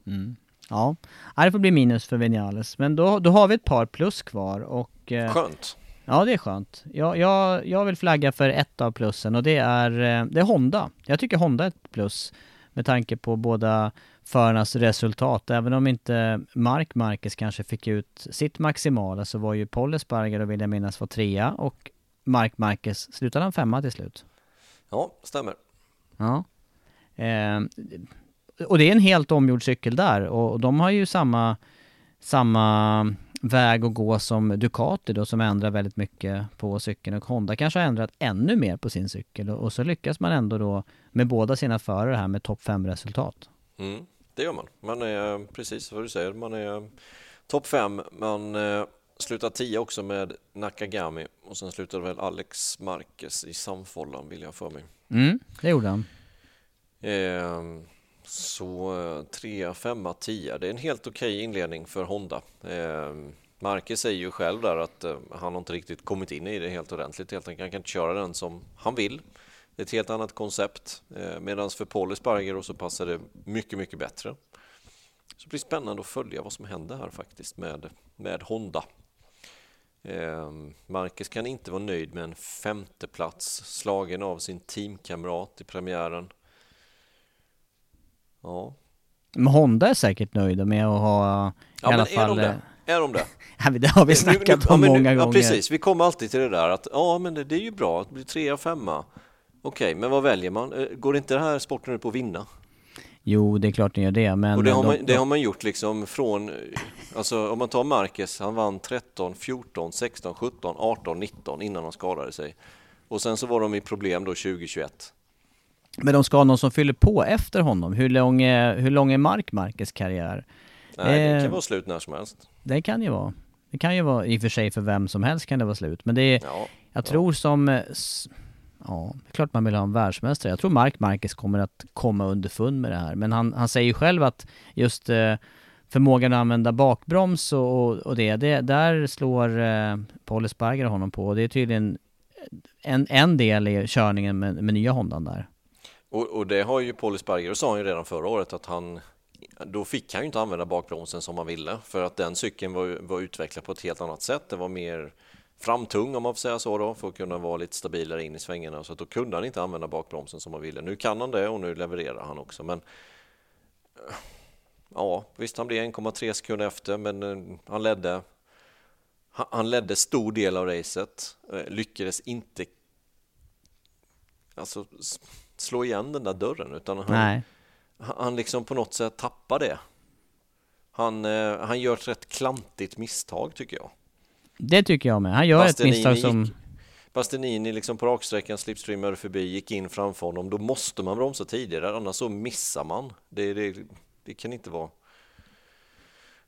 Mm. Ja, det får bli minus för Vinales. Men då, då har vi ett par plus kvar och... Eh, skönt! Ja, det är skönt. Jag, jag, jag vill flagga för ett av plussen och det är, eh, det är Honda. Jag tycker Honda är ett plus med tanke på båda förarnas resultat. Även om inte Mark Marquez kanske fick ut sitt maximala så var ju Paul Esparger och vill jag minnas var trea och Mark Marquez slutade han femma till slut. Ja, stämmer. Ja. Eh, och det är en helt omgjord cykel där och de har ju samma, samma väg att gå som Ducati då som ändrar väldigt mycket på cykeln och Honda kanske har ändrat ännu mer på sin cykel och, så lyckas man ändå då med båda sina förare här med topp 5 resultat. Mm, det gör man. Man är precis vad du säger, man är topp 5, man eh, slutar 10 också med Nakagami och sen slutade väl Alex Marquez i samfållan vill jag för mig. Mm, det gjorde han. Eh, så 3, 5, 10. Det är en helt okej okay inledning för Honda. Eh, Marquez säger ju själv där att eh, han har inte riktigt kommit in i det helt ordentligt. Helt enkelt. Han kan inte köra den som han vill. Det är ett helt annat koncept. Eh, Medan för Paul Espargaro så passar det mycket, mycket bättre. Så det blir spännande att följa vad som händer här faktiskt med, med Honda. Eh, kan inte vara nöjd med en femteplats slagen av sin teamkamrat i premiären. Ja. Men Honda är säkert nöjda med att ha ja, i alla fall... Är de det? Är de det? ja, det har vi snackat om många nu, gånger. Ja, precis. Vi kommer alltid till det där att ja, men det, det är ju bra att bli trea, femma. Okej, okay, men vad väljer man? Eh, går inte den här sporten ut på att vinna? Jo, det är klart den gör det, men... Och det har, man, det har man gjort liksom från, alltså om man tar Marcus, han vann 13, 14, 16, 17, 18, 19 innan han skadade sig. Och sen så var de i problem då 2021. Men de ska ha någon som fyller på efter honom. Hur lång är, hur lång är Mark Marquez karriär? Nej, det kan eh, vara slut när som helst. Det kan ju vara. Det kan ju vara, i och för sig för vem som helst kan det vara slut. Men det är, ja, jag ja. tror som, ja, det är klart man vill ha en världsmästare. Jag tror Mark Marquez kommer att komma underfund med det här. Men han, han säger ju själv att just eh, förmågan att använda bakbroms och, och, och det, det, där slår eh, Paul Esparger honom på. Och det är tydligen en, en del i körningen med, med nya Hondan där. Och, och, det har ju Paul Sparger sa han ju redan förra året att han då fick han ju inte använda bakbromsen som han ville för att den cykeln var, var utvecklad på ett helt annat sätt. Det var mer framtung om man får säga så då för att kunna vara lite stabilare in i svängarna så att då kunde han inte använda bakbromsen som han ville. Nu kan han det och nu levererar han också men ja visst han blev 1,3 sekunder efter men eh, han ledde han ledde stor del av racet eh, lyckades inte alltså slå igen den där dörren utan han, Nej. han liksom på något sätt tappar det. Han, eh, han gör ett rätt klantigt misstag tycker jag. Det tycker jag med. Han gör Bastianini ett misstag som... Gick, Bastianini liksom på raksträckan slipstreamade förbi, gick in framför honom. Då måste man bromsa tidigare, annars så missar man. Det, det, det kan inte vara...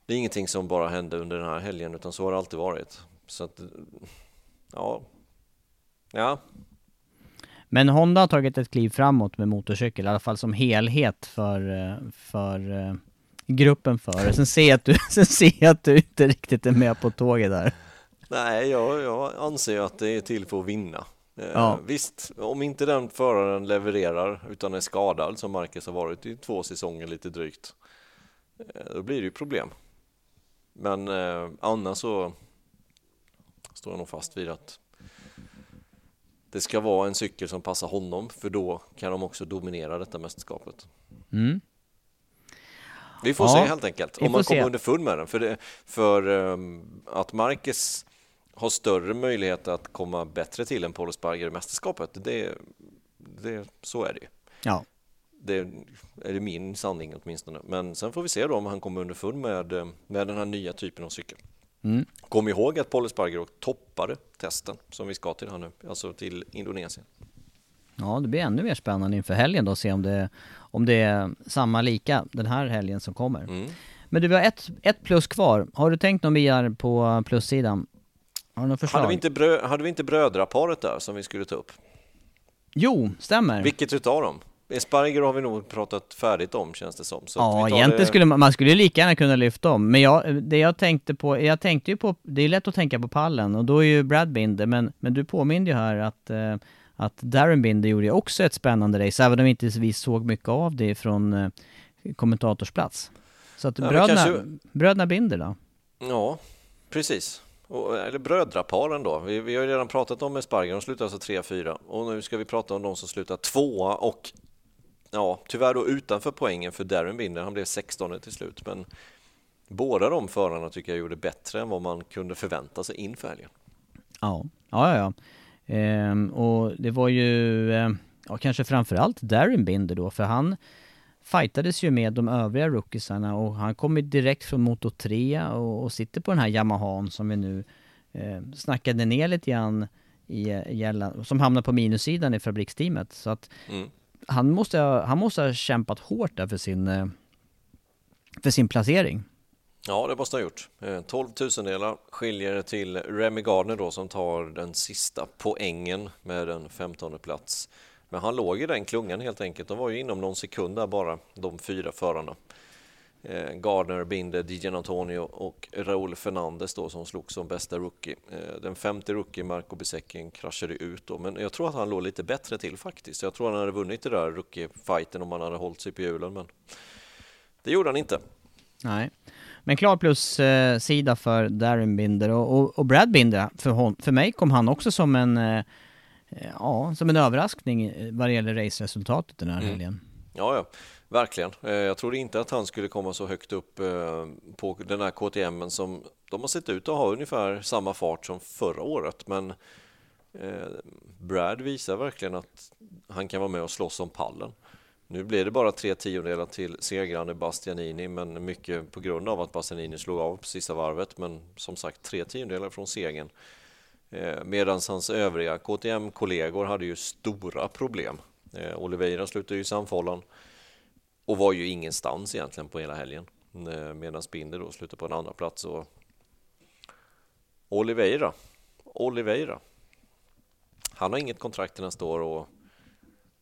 Det är ingenting som bara hände under den här helgen, utan så har det alltid varit. Så att, ja... Ja, men Honda har tagit ett kliv framåt med motorcykel, i alla fall som helhet för, eh, för eh, gruppen före. Sen ser jag att du, sen ser jag att du inte riktigt är med på tåget där. Nej, jag, jag anser att det är till för att vinna. Eh, ja. Visst, om inte den föraren levererar utan är skadad som Marcus har varit i två säsonger lite drygt, då blir det ju problem. Men eh, annars så står jag nog fast vid att det ska vara en cykel som passar honom för då kan de också dominera detta mästerskapet. Mm. Vi får ja, se helt enkelt om man kommer underfund med den. För, det, för um, att Marquez har större möjlighet att komma bättre till än Paul Sparger i mästerskapet, det, det, så är det ju. Ja. Det är min sanning åtminstone. Men sen får vi se då om han kommer underfund med, med den här nya typen av cykel. Mm. Kom ihåg att Paul Espargaro toppade testen som vi ska till här nu, alltså till Indonesien. Ja, det blir ännu mer spännande inför helgen då, se om det, om det är samma lika den här helgen som kommer. Mm. Men du, vi har ett, ett plus kvar. Har du tänkt någon VR på plussidan? Har du något förslag? Hade vi, inte brö, hade vi inte brödraparet där som vi skulle ta upp? Jo, stämmer. Vilket utav dem? Esparger har vi nog pratat färdigt om känns det som. Så ja, egentligen det... skulle man, man skulle lika gärna kunna lyfta om. Men jag, det jag tänkte på, jag tänkte ju på, det är lätt att tänka på pallen och då är ju Brad Binder, men, men du påminde ju här att, eh, att Darren Binder gjorde ju också ett spännande race, även om inte vi såg mycket av det från eh, kommentatorsplats. Så att ja, bröderna, kanske... bröderna Binder då? Ja, precis. Och, eller brödraparen då. Vi, vi har ju redan pratat om Esparger, de slutar alltså 3-4 och nu ska vi prata om de som slutar tvåa och ja, tyvärr då utanför poängen för Darren Binder. Han blev 16 till slut, men båda de förarna tycker jag gjorde bättre än vad man kunde förvänta sig inför helgen. Ja, ja, ja. Ehm, och det var ju eh, ja, kanske framförallt Darren Binder då, för han fightades ju med de övriga rookiesarna och han kommer direkt från Moto 3 och, och sitter på den här Yamahan som vi nu eh, snackade ner lite grann i, i som hamnar på minussidan i fabriksteamet. Så att mm han, måste ha, han måste ha kämpat hårt där för sin, eh, för sin placering. Ja, det måste han ha gjort. Eh, 12 tusendelar skiljer till Remy Gardner då som tar den sista poängen med en 15 plats. Men han låg i den klungan helt enkelt. De var ju inom någon sekund där bara, de fyra förarna. Eh, Gardner, Binder, Dijan Antonio och Raúl Fernandez då som slog som bästa rookie. Eh, den femte rookie, Marco Besekin, kraschade ut då, men jag tror att han låg lite bättre till faktiskt. Jag tror han hade vunnit det där rookie-fighten om han hade hållit sig på hjulen, men det gjorde han inte. Nej, men klar plus-sida för Darren Binder och, och, och, Brad Binder, för, hon, för mig kom han också som en, eh, ja, som en överraskning vad det gäller raceresultatet den här mm. helgen. Ja, ja. Verkligen. Eh, jag trodde inte att han skulle komma så högt upp eh, på den här KTM som de har sett ut att ha ungefär samma fart som förra året. Men eh, Brad visar verkligen att han kan vara med och slåss om pallen. Nu blir det bara tre tiondelar till segrande Bastianini, men mycket på grund av att Bastianini slog av på sista varvet. Men som sagt, tre tiondelar från segern. Medan hans övriga KTM-kollegor hade ju stora problem. Oliveira slutade ju i samfållan och var ju ingenstans egentligen på hela helgen. Eh, medan Binder då slutade på en andra plats och Oliveira, Oliveira. Han har inget kontrakt nästa år och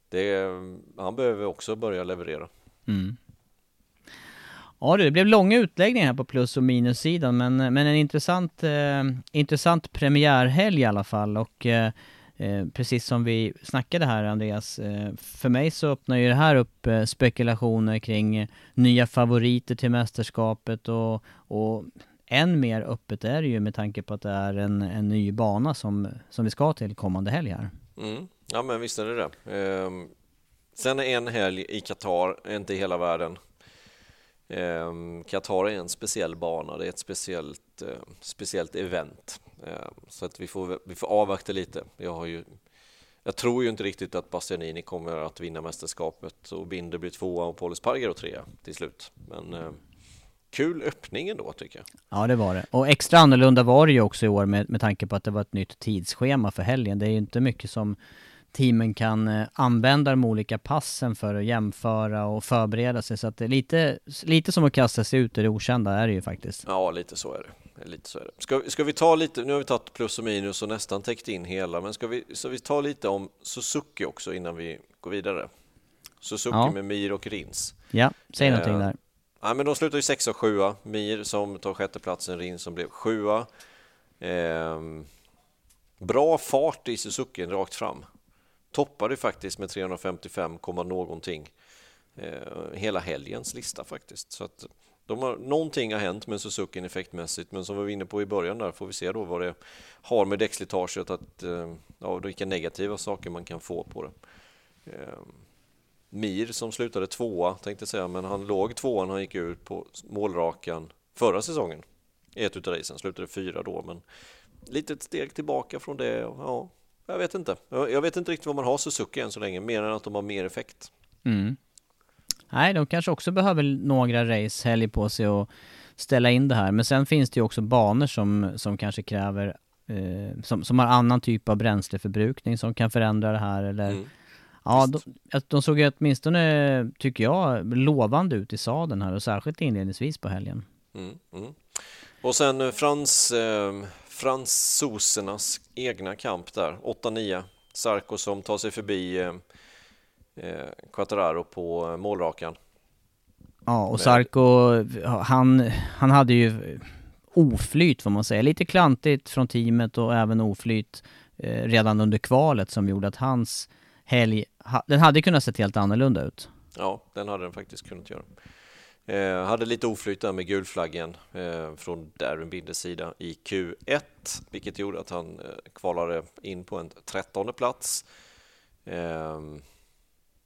det, han behöver också börja leverera. Mm. Ja det blev långa utläggningar här på plus och minussidan men, men en intressant, eh, intressant premiärhelg i alla fall och eh, Eh, precis som vi snackade här Andreas, eh, för mig så öppnar ju det här upp eh, spekulationer kring nya favoriter till mästerskapet och, och än mer öppet är det ju med tanke på att det är en, en ny bana som, som vi ska till kommande helg här. Mm. Ja men visst är det det. Ehm, sen är en helg i Qatar, inte i hela världen. Ehm, Qatar är en speciell bana, det är ett speciellt, eh, speciellt event. Ehm, så att vi får, vi får avvakta lite. Jag, har ju, jag tror ju inte riktigt att Bastianini kommer att vinna mästerskapet och Binder blir tvåa och Paulus Pargaro trea till slut. Men eh, kul öppning ändå tycker jag. Ja det var det. Och extra annorlunda var det ju också i år med, med tanke på att det var ett nytt tidsschema för helgen. Det är ju inte mycket som teamen kan eh, använda de olika passen för att jämföra och förbereda sig. Så att det är lite, lite som att kasta sig ut i det okända är det ju faktiskt. Ja, lite så är det. Lite så är det. Ska, ska vi ta lite, nu har vi tagit plus och minus och nästan täckt in hela, men ska vi, ska vi ta lite om Suzuki också innan vi går vidare? Suzuki ja. med Mir och Rins. Ja, säg någonting eh, där. Ja, men de slutar ju sexa och sjua. Mir som tar sjätteplatsen, Rins som blev sjua. Eh, bra fart i Suzuki rakt fram toppade faktiskt med 355, någonting eh, hela helgens lista faktiskt. Så att de har, någonting har hänt med Suzuki effektmässigt, men som vi var inne på i början där får vi se då vad det har med däckslitaget, att, eh, ja, vilka negativa saker man kan få på det. Ehm, Mir som slutade tvåa tänkte säga, men han låg tvåan, han gick ut på målrakan förra säsongen i ett utav racen, slutade fyra då, men litet steg tillbaka från det. Ja, jag vet inte. Jag vet inte riktigt vad man har Suzuki än så länge, mer än att de har mer effekt. Mm. Nej, de kanske också behöver några race helg på sig och ställa in det här. Men sen finns det ju också banor som, som kanske kräver, eh, som, som har annan typ av bränsleförbrukning som kan förändra det här eller mm. Ja, de, de såg ju åtminstone, tycker jag, lovande ut i sadeln här och särskilt inledningsvis på helgen. Mm, mm. Och sen eh, Frans, eh, fransosernas egna kamp där, 8-9. Sarko som tar sig förbi eh, eh Quattararo på målrakan. Ja, och Sarko, han, han hade ju oflyt får man säga. Lite klantigt från teamet och även oflyt eh, redan under kvalet som gjorde att hans helg, ha, den hade kunnat sett helt annorlunda ut. Ja, den hade den faktiskt kunnat göra. Eh, hade lite oflyt där med gulflaggen eh, från Darren Binders sida i Q1, vilket gjorde att han eh, kvalade in på en trettonde plats.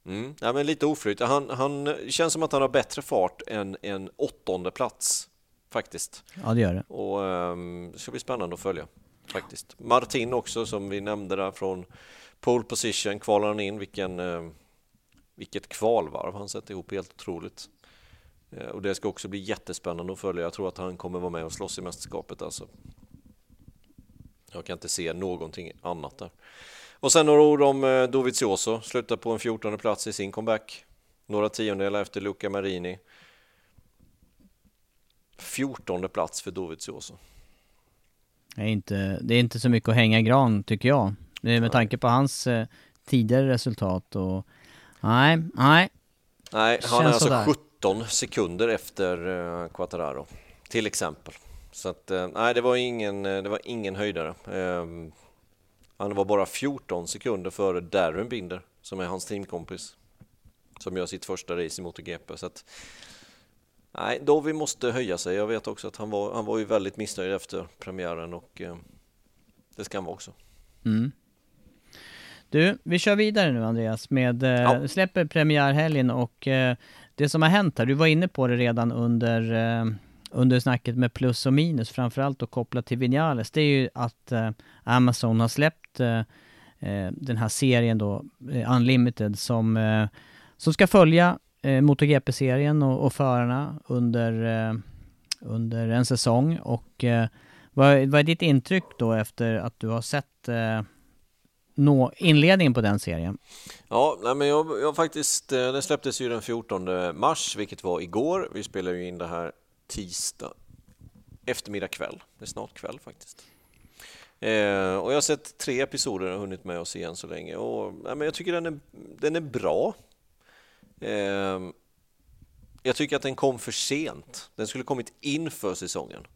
Mm, ja, men lite oflyt. Han, han känns som att han har bättre fart än en åttonde plats faktiskt. Ja, det gör det. Och um, det ska bli spännande att följa faktiskt. Martin också som vi nämnde där från pole position kvalar han in. Vilken, uh, vilket kvalvarv han sätter ihop, helt otroligt. Uh, och det ska också bli jättespännande att följa. Jag tror att han kommer vara med och slåss i mästerskapet alltså. Jag kan inte se någonting annat där. Och sen några ord om uh, Dovizioso, slutar på en 14 plats i sin comeback. Några tiondelar efter Luca Marini. 14 plats för Dovizioso. Det är, inte, det är inte så mycket att hänga i gran tycker jag. Med tanke på hans eh, tidigare resultat och nej, nej. Nej, han Känns är alltså 17 sekunder efter eh, Quattararo till exempel. Så att eh, nej, det var ingen, eh, det var ingen höjdare. Eh, han var bara 14 sekunder före Darren Binder som är hans teamkompis som gör sitt första race i MotoGP. Så att, Nej, Dovi måste höja sig. Jag vet också att han var, han var ju väldigt missnöjd efter premiären och eh, det ska han vara också. Mm. Du, vi kör vidare nu Andreas med, eh, ja. släpper premiärhelgen och eh, det som har hänt här, du var inne på det redan under, eh, under snacket med plus och minus, framförallt och kopplat till Vinales, det är ju att eh, Amazon har släppt eh, eh den här serien då, eh, Unlimited, som, eh, som ska följa eh, MotoGP-serien och, och förarna under, eh, under en säsong. Och eh, vad, vad är ditt intryck då efter att du har sett eh, nå inledningen på den serien? Ja, nej men jag, jag faktiskt, den släpptes ju den 14 mars, vilket var igår. Vi spelar ju in det här tisdag eftermiddag kväll. Det är snart kväll faktiskt. Eh, och jag har sett tre episoder och hunnit med oss igen så länge. Och, nej, men jag tycker den är, den är bra. Eh, jag tycker att den kom för sent. Den skulle kommit inför säsongen.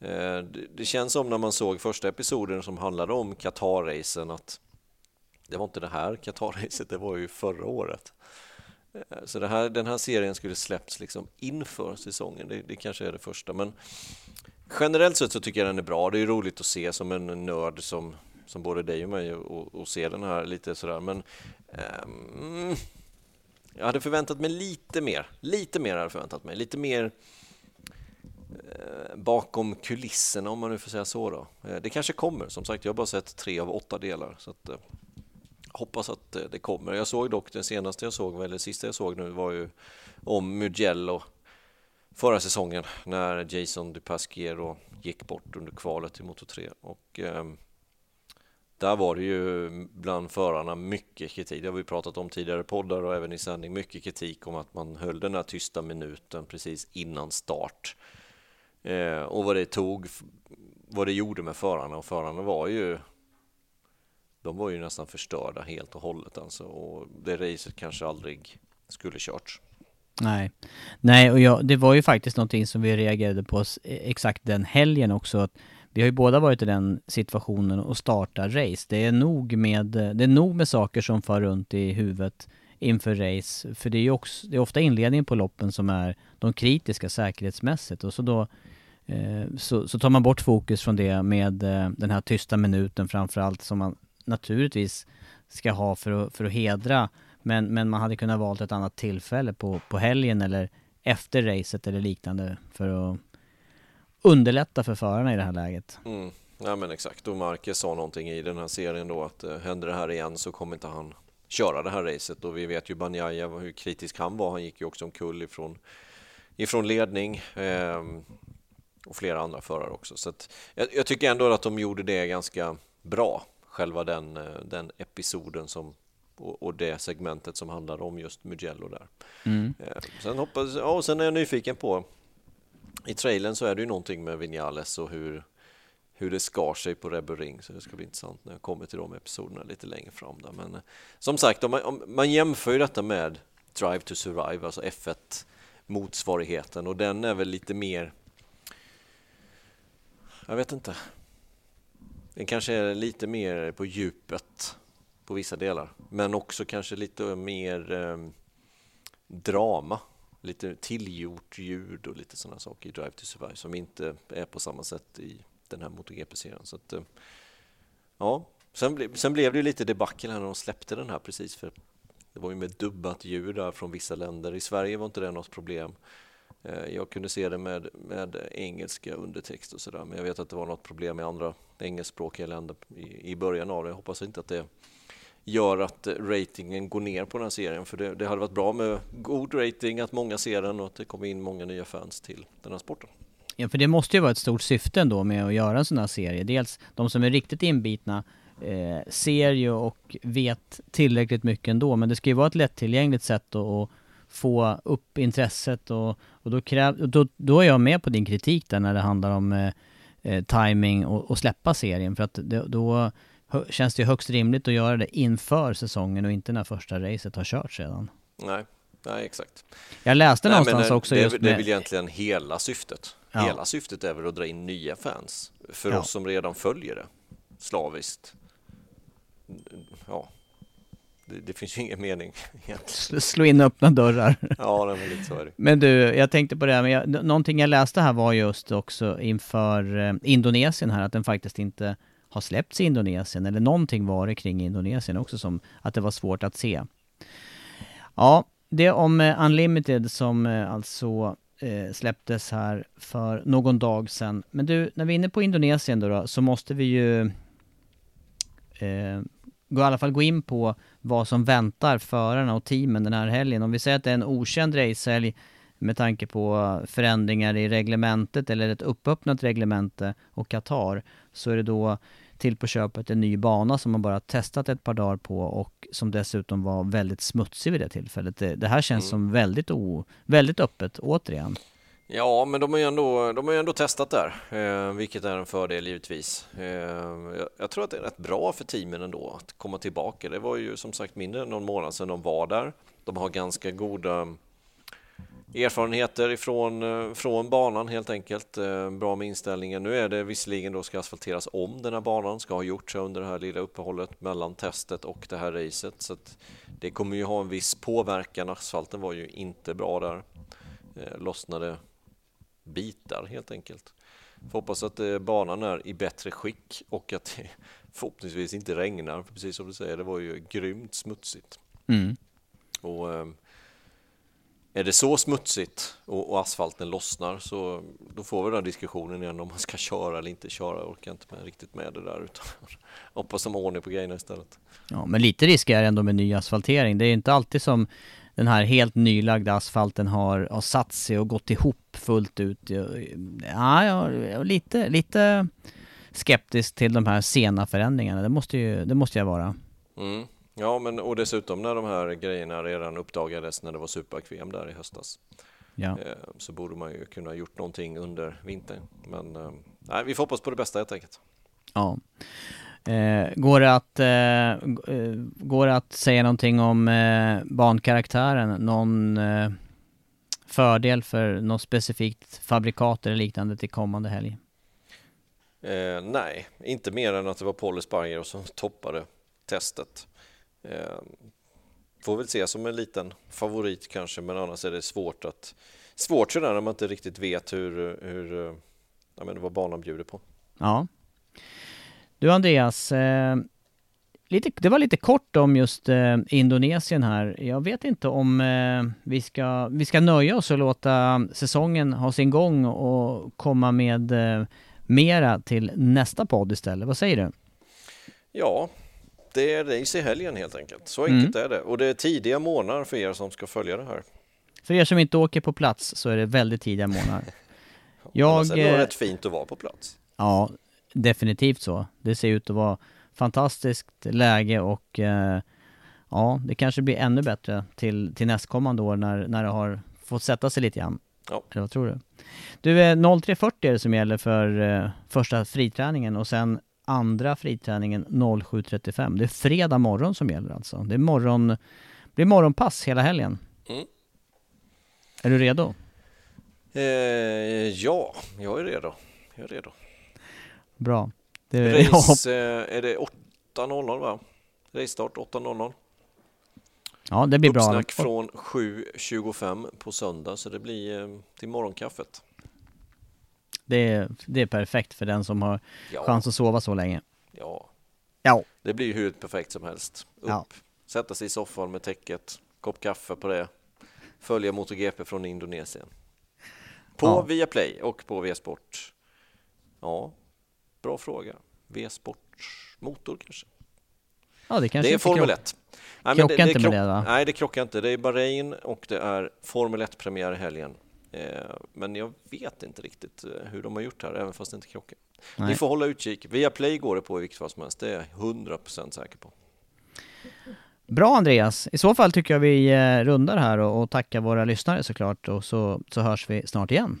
Ehm, det känns som när man såg första episoden som handlade om Qatar-racen att det var inte det här Qatar-racet, det var ju förra året. Eh, så här, den här serien skulle släppts liksom inför säsongen, det, det, kanske är det första. Men generellt sett så tycker jag den är bra. Det är roligt att se som en nörd som, som både dig och mig och, och se den här lite sådär. Men um, jag hade förväntat mig lite mer. Lite mer hade jag förväntat mig. Lite mer eh, bakom kulisserna om man nu får säga så. Då. Eh, det kanske kommer. Som sagt, jag har bara sett tre av åtta delar. Så att, eh, hoppas att eh, det kommer. Jag såg dock den senaste jag såg, eller sista jag såg nu var ju om Mugello förra säsongen när Jason Dupasquiero gick bort under kvalet till Moto 3. Och, eh, där var det ju bland förarna mycket kritik, det har vi pratat om tidigare poddar och även i sändning, mycket kritik om att man höll den här tysta minuten precis innan start. Eh, och vad det tog, vad det gjorde med förarna och förarna var ju de var ju nästan förstörda helt och hållet alltså och det racet kanske aldrig skulle körts. Nej, nej och jag, det var ju faktiskt någonting som vi reagerade på e, exakt den helgen också. Att vi har ju båda varit i den situationen och starta race. Det är nog med, det är nog med saker som far runt i huvudet inför race. För det är ju också, det är ofta inledningen på loppen som är de kritiska säkerhetsmässigt och så då eh, så, så, tar man bort fokus från det med eh, den här tysta minuten framförallt som man naturligtvis ska ha för att, för att hedra men, men man hade kunnat valt ett annat tillfälle på, på helgen eller efter racet eller liknande för att underlätta för förarna i det här läget. Mm. Ja men exakt, och Marquez sa någonting i den här serien då att eh, händer det här igen så kommer inte han köra det här racet och vi vet ju Banjaya hur kritisk han var. Han gick ju också omkull ifrån, ifrån ledning eh, och flera andra förare också. Så jag, jag, tycker ändå att de gjorde det ganska bra, själva den, eh, den episoden som och, och det segmentet som handlar om just Mugello där. Mm. Eh, sen hoppas, ja, och sen är jag nyfiken på i trailern så är det ju någonting med Vinales och hur, hur det skar sig på Rebel Ring så det ska bli intressant när jag kommer till de episoderna lite längre fram där. Men eh, som sagt, om man, om man jämför ju detta med Drive to Survive, alltså F1 motsvarigheten och den är väl lite mer jag vet inte. Den kanske är lite mer på djupet på vissa delar, men också kanske lite mer eh, drama, lite tillgjort ljud och lite sådana saker i Drive to Survive som inte är på samma sätt i den här MotoGP-serien. Så att, eh, ja, sen, ble, sen blev det ju lite debacle här när de släppte den här precis för det var ju med dubbat ljud där från vissa länder. I Sverige var inte det något problem. Eh, jag kunde se det med, med engelska undertext och sådär, men jag vet att det var något problem med andra engelskspråkiga länder i, i början av det. Jag hoppas inte att det gör att eh, ratingen går ner på den här serien, för det, det hade varit bra med god rating, att många ser den och att det kommer in många nya fans till den här sporten. Ja, för det måste ju vara ett stort syfte ändå med att göra en sån här serie. Dels de som är riktigt inbitna eh, ser ju och vet tillräckligt mycket ändå, men det ska ju vara ett lättillgängligt sätt att få upp intresset och, och då, kräv, då, då är jag med på din kritik där när det handlar om eh, eh, timing och, och släppa serien för att det, då känns det högst rimligt att göra det inför säsongen och inte när första racet har kört sedan. Nej, nej exakt. Jag läste Nej, någonstans det, också det, just med... Det är väl egentligen hela syftet. Ja. Hela syftet är väl att dra in nya fans för ja. oss som redan följer det slaviskt. Ja, det, det, finns ju ingen mening egentligen. Slå in öppna dörrar. Ja, det är lite så är det. Men du, jag tänkte på det här, men jag, någonting jag läste här var just också inför eh, Indonesien här, att den faktiskt inte har släppts i Indonesien, eller någonting var det kring Indonesien också som, att det var svårt att se. Ja, det om eh, Unlimited som eh, alltså eh, släpptes här för någon dag sedan. Men du, när vi är inne på Indonesien då, då så måste vi ju eh, gå, i alla fall gå in på vad som väntar förarna och teamen den här helgen. Om vi säger att det är en okänd racehelg med tanke på förändringar i reglementet eller ett uppöppnat reglemente och Qatar så är det då till på köpet en ny bana som man bara testat ett par dagar på och som dessutom var väldigt smutsig vid det tillfället. Det, det här känns mm. som väldigt, o, väldigt öppet återigen. Ja, men de har ju ändå, de har ändå testat där, eh, vilket är en fördel givetvis. Eh, jag, jag, tror att det är rätt bra för teamen ändå att komma tillbaka. Det var ju som sagt mindre än någon månad sedan de var där. De har ganska goda mm, erfarenheter ifrån eh, från banan helt enkelt. Eh, bra med inställningen. Nu är det visserligen då ska asfalteras om den här banan, ska ha gjorts under det här lilla uppehållet mellan testet och det här racet. Så det kommer ju ha en viss påverkan. Asfalten var ju inte bra där. Eh, lossnade bitar helt enkelt. Får hoppas att banan är i bättre skick och att det förhoppningsvis inte regnar. Precis som du säger, det var ju grymt smutsigt. Mm. Och är det så smutsigt och, och, asfalten lossnar så då får vi den diskussionen igen om man ska köra eller inte köra. Jag orkar inte med, riktigt med det där utan hoppas de har ordning på grejerna istället. Ja, men lite risk är det ändå med ny asfaltering. Det är inte alltid som den här helt nylagda asfalten har, har satt sig och gått ihop fullt ut. Ja, jag är lite, lite skeptisk till de här sena förändringarna. Det måste, ju, det måste jag vara. Mm. Ja, men och dessutom när de här grejerna redan uppdagades när det var superakvem där i höstas. Ja. Eh, så borde man ju kunna ha gjort någonting under vintern. Men eh, nej, vi får hoppas på det bästa helt enkelt. Ja. Eh, går, det att, eh, eh går det att säga någonting om eh, bankaraktären? Någon eh, fördel för något specifikt fabrikat eller liknande till kommande helg? nej, inte mer än att det var Paul Esparger som toppade testet. Eh, får väl se som en liten favorit kanske, men annars är det svårt att svårt sådär när man inte riktigt vet hur, hur eh, ja, men vad banan bjuder på. Ja. Du Andreas, eh, lite, det var lite kort om just eh, Indonesien här. Jag vet inte om eh, vi, ska, vi ska nöja oss och låta säsongen ha sin gång och komma med eh, mera till nästa podd istället. Vad säger du? Ja, det är race i helgen helt enkelt. Så enkelt mm. är det. Och det är tidiga månader för er som ska följa det här. För er som inte åker på plats så är det väldigt tidiga månader. Jag... Det är rätt fint att vara på plats. Ja, definitivt så. Det ser ut att vara fantastiskt läge och eh, Ja, det kanske blir ännu bättre till, till nästkommande år när, när det har fått sätta sig lite grann. Ja. Eller vad tror du? Du, eh, 03.40 är det som gäller för eh, första friträningen och sen andra friträningen 07.35. Det är fredag morgon som gäller alltså. Det är morgon, det blir morgonpass hela helgen. Mm. Är du redo? Eh, ja, jag är redo. Jag är redo. Bra. Det, hopp- Race, eh, är det 8.00 va? Racestart 8.00. ja, det blir bra. Uppsnack från 7.25 på söndag så det blir eh, till morgonkaffet. Det är, det är perfekt för den som har Ja, chans att sova så länge. ja. Ja. Det blir ju hur perfekt som helst. Upp, Ja. sätta sig i soffan med täcket, kopp kaffe på det, följa MotoGP från Indonesien. På Ja. Viaplay och på V-sport. Ja, bra fråga. V-sport motor kanske? Ja, det kanske det är Formel krock- 1. Nej, krockar inte med det, va? Nej, det krockar inte. Det är Bahrain och det är Formel 1-premiär i helgen. Eh, Men jag vet inte riktigt eh, hur de har gjort här, även fast det inte krockar. Nej. Ni får hålla utkik. Viaplay går det på i vilket fall som helst, det är jag 100% säker på. Bra Andreas, i så fall tycker jag vi eh, rundar här och, och tackar våra lyssnare såklart och så, så hörs vi snart igen.